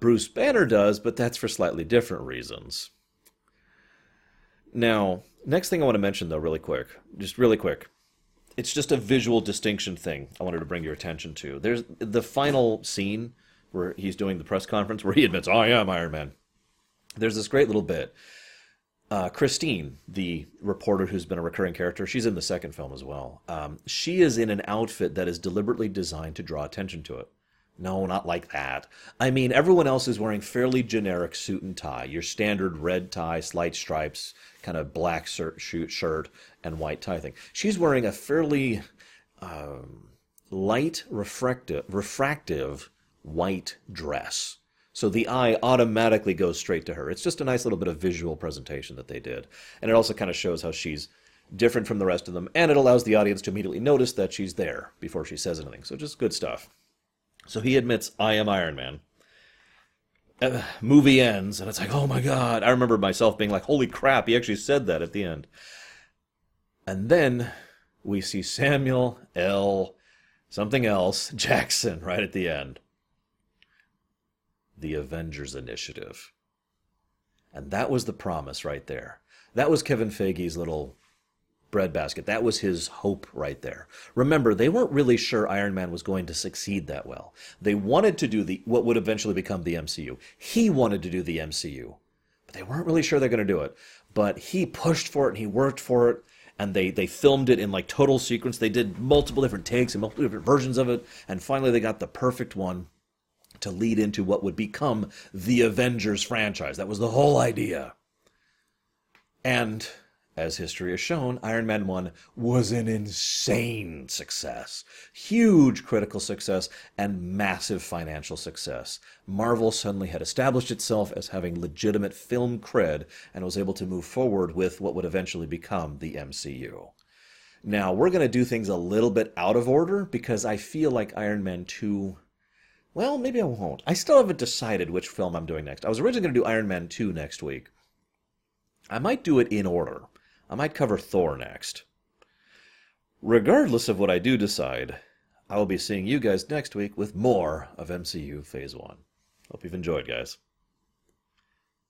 Bruce Banner does, but that's for slightly different reasons. Now, next thing I want to mention, though, really quick, just really quick, it's just a visual distinction thing I wanted to bring your attention to. There's the final scene where he's doing the press conference where he admits, I am Iron Man. There's this great little bit uh, Christine, the reporter who's been a recurring character, she's in the second film as well. Um, she is in an outfit that is deliberately designed to draw attention to it. No, not like that. I mean, everyone else is wearing fairly generic suit and tie. Your standard red tie, slight stripes, kind of black shirt, shirt and white tie thing. She's wearing a fairly um, light, refractive, refractive white dress so the eye automatically goes straight to her. It's just a nice little bit of visual presentation that they did. And it also kind of shows how she's different from the rest of them, and it allows the audience to immediately notice that she's there before she says anything. So just good stuff. So he admits, I am Iron Man. Uh, movie ends, and it's like, oh my god. I remember myself being like, holy crap, he actually said that at the end. And then we see Samuel L. something else Jackson right at the end the Avengers Initiative. And that was the promise right there. That was Kevin Feige's little breadbasket. That was his hope right there. Remember, they weren't really sure Iron Man was going to succeed that well. They wanted to do the what would eventually become the MCU. He wanted to do the MCU, but they weren't really sure they're going to do it. But he pushed for it and he worked for it, and they they filmed it in like total sequence. They did multiple different takes and multiple different versions of it, and finally they got the perfect one to lead into what would become the Avengers franchise. That was the whole idea. And as history has shown, Iron Man 1 was an insane success. Huge critical success and massive financial success. Marvel suddenly had established itself as having legitimate film cred and was able to move forward with what would eventually become the MCU. Now, we're going to do things a little bit out of order because I feel like Iron Man 2 well, maybe I won't. I still haven't decided which film I'm doing next. I was originally going to do Iron Man 2 next week. I might do it in order. I might cover Thor next. Regardless of what I do decide, I will be seeing you guys next week with more of MCU Phase 1. Hope you've enjoyed, guys.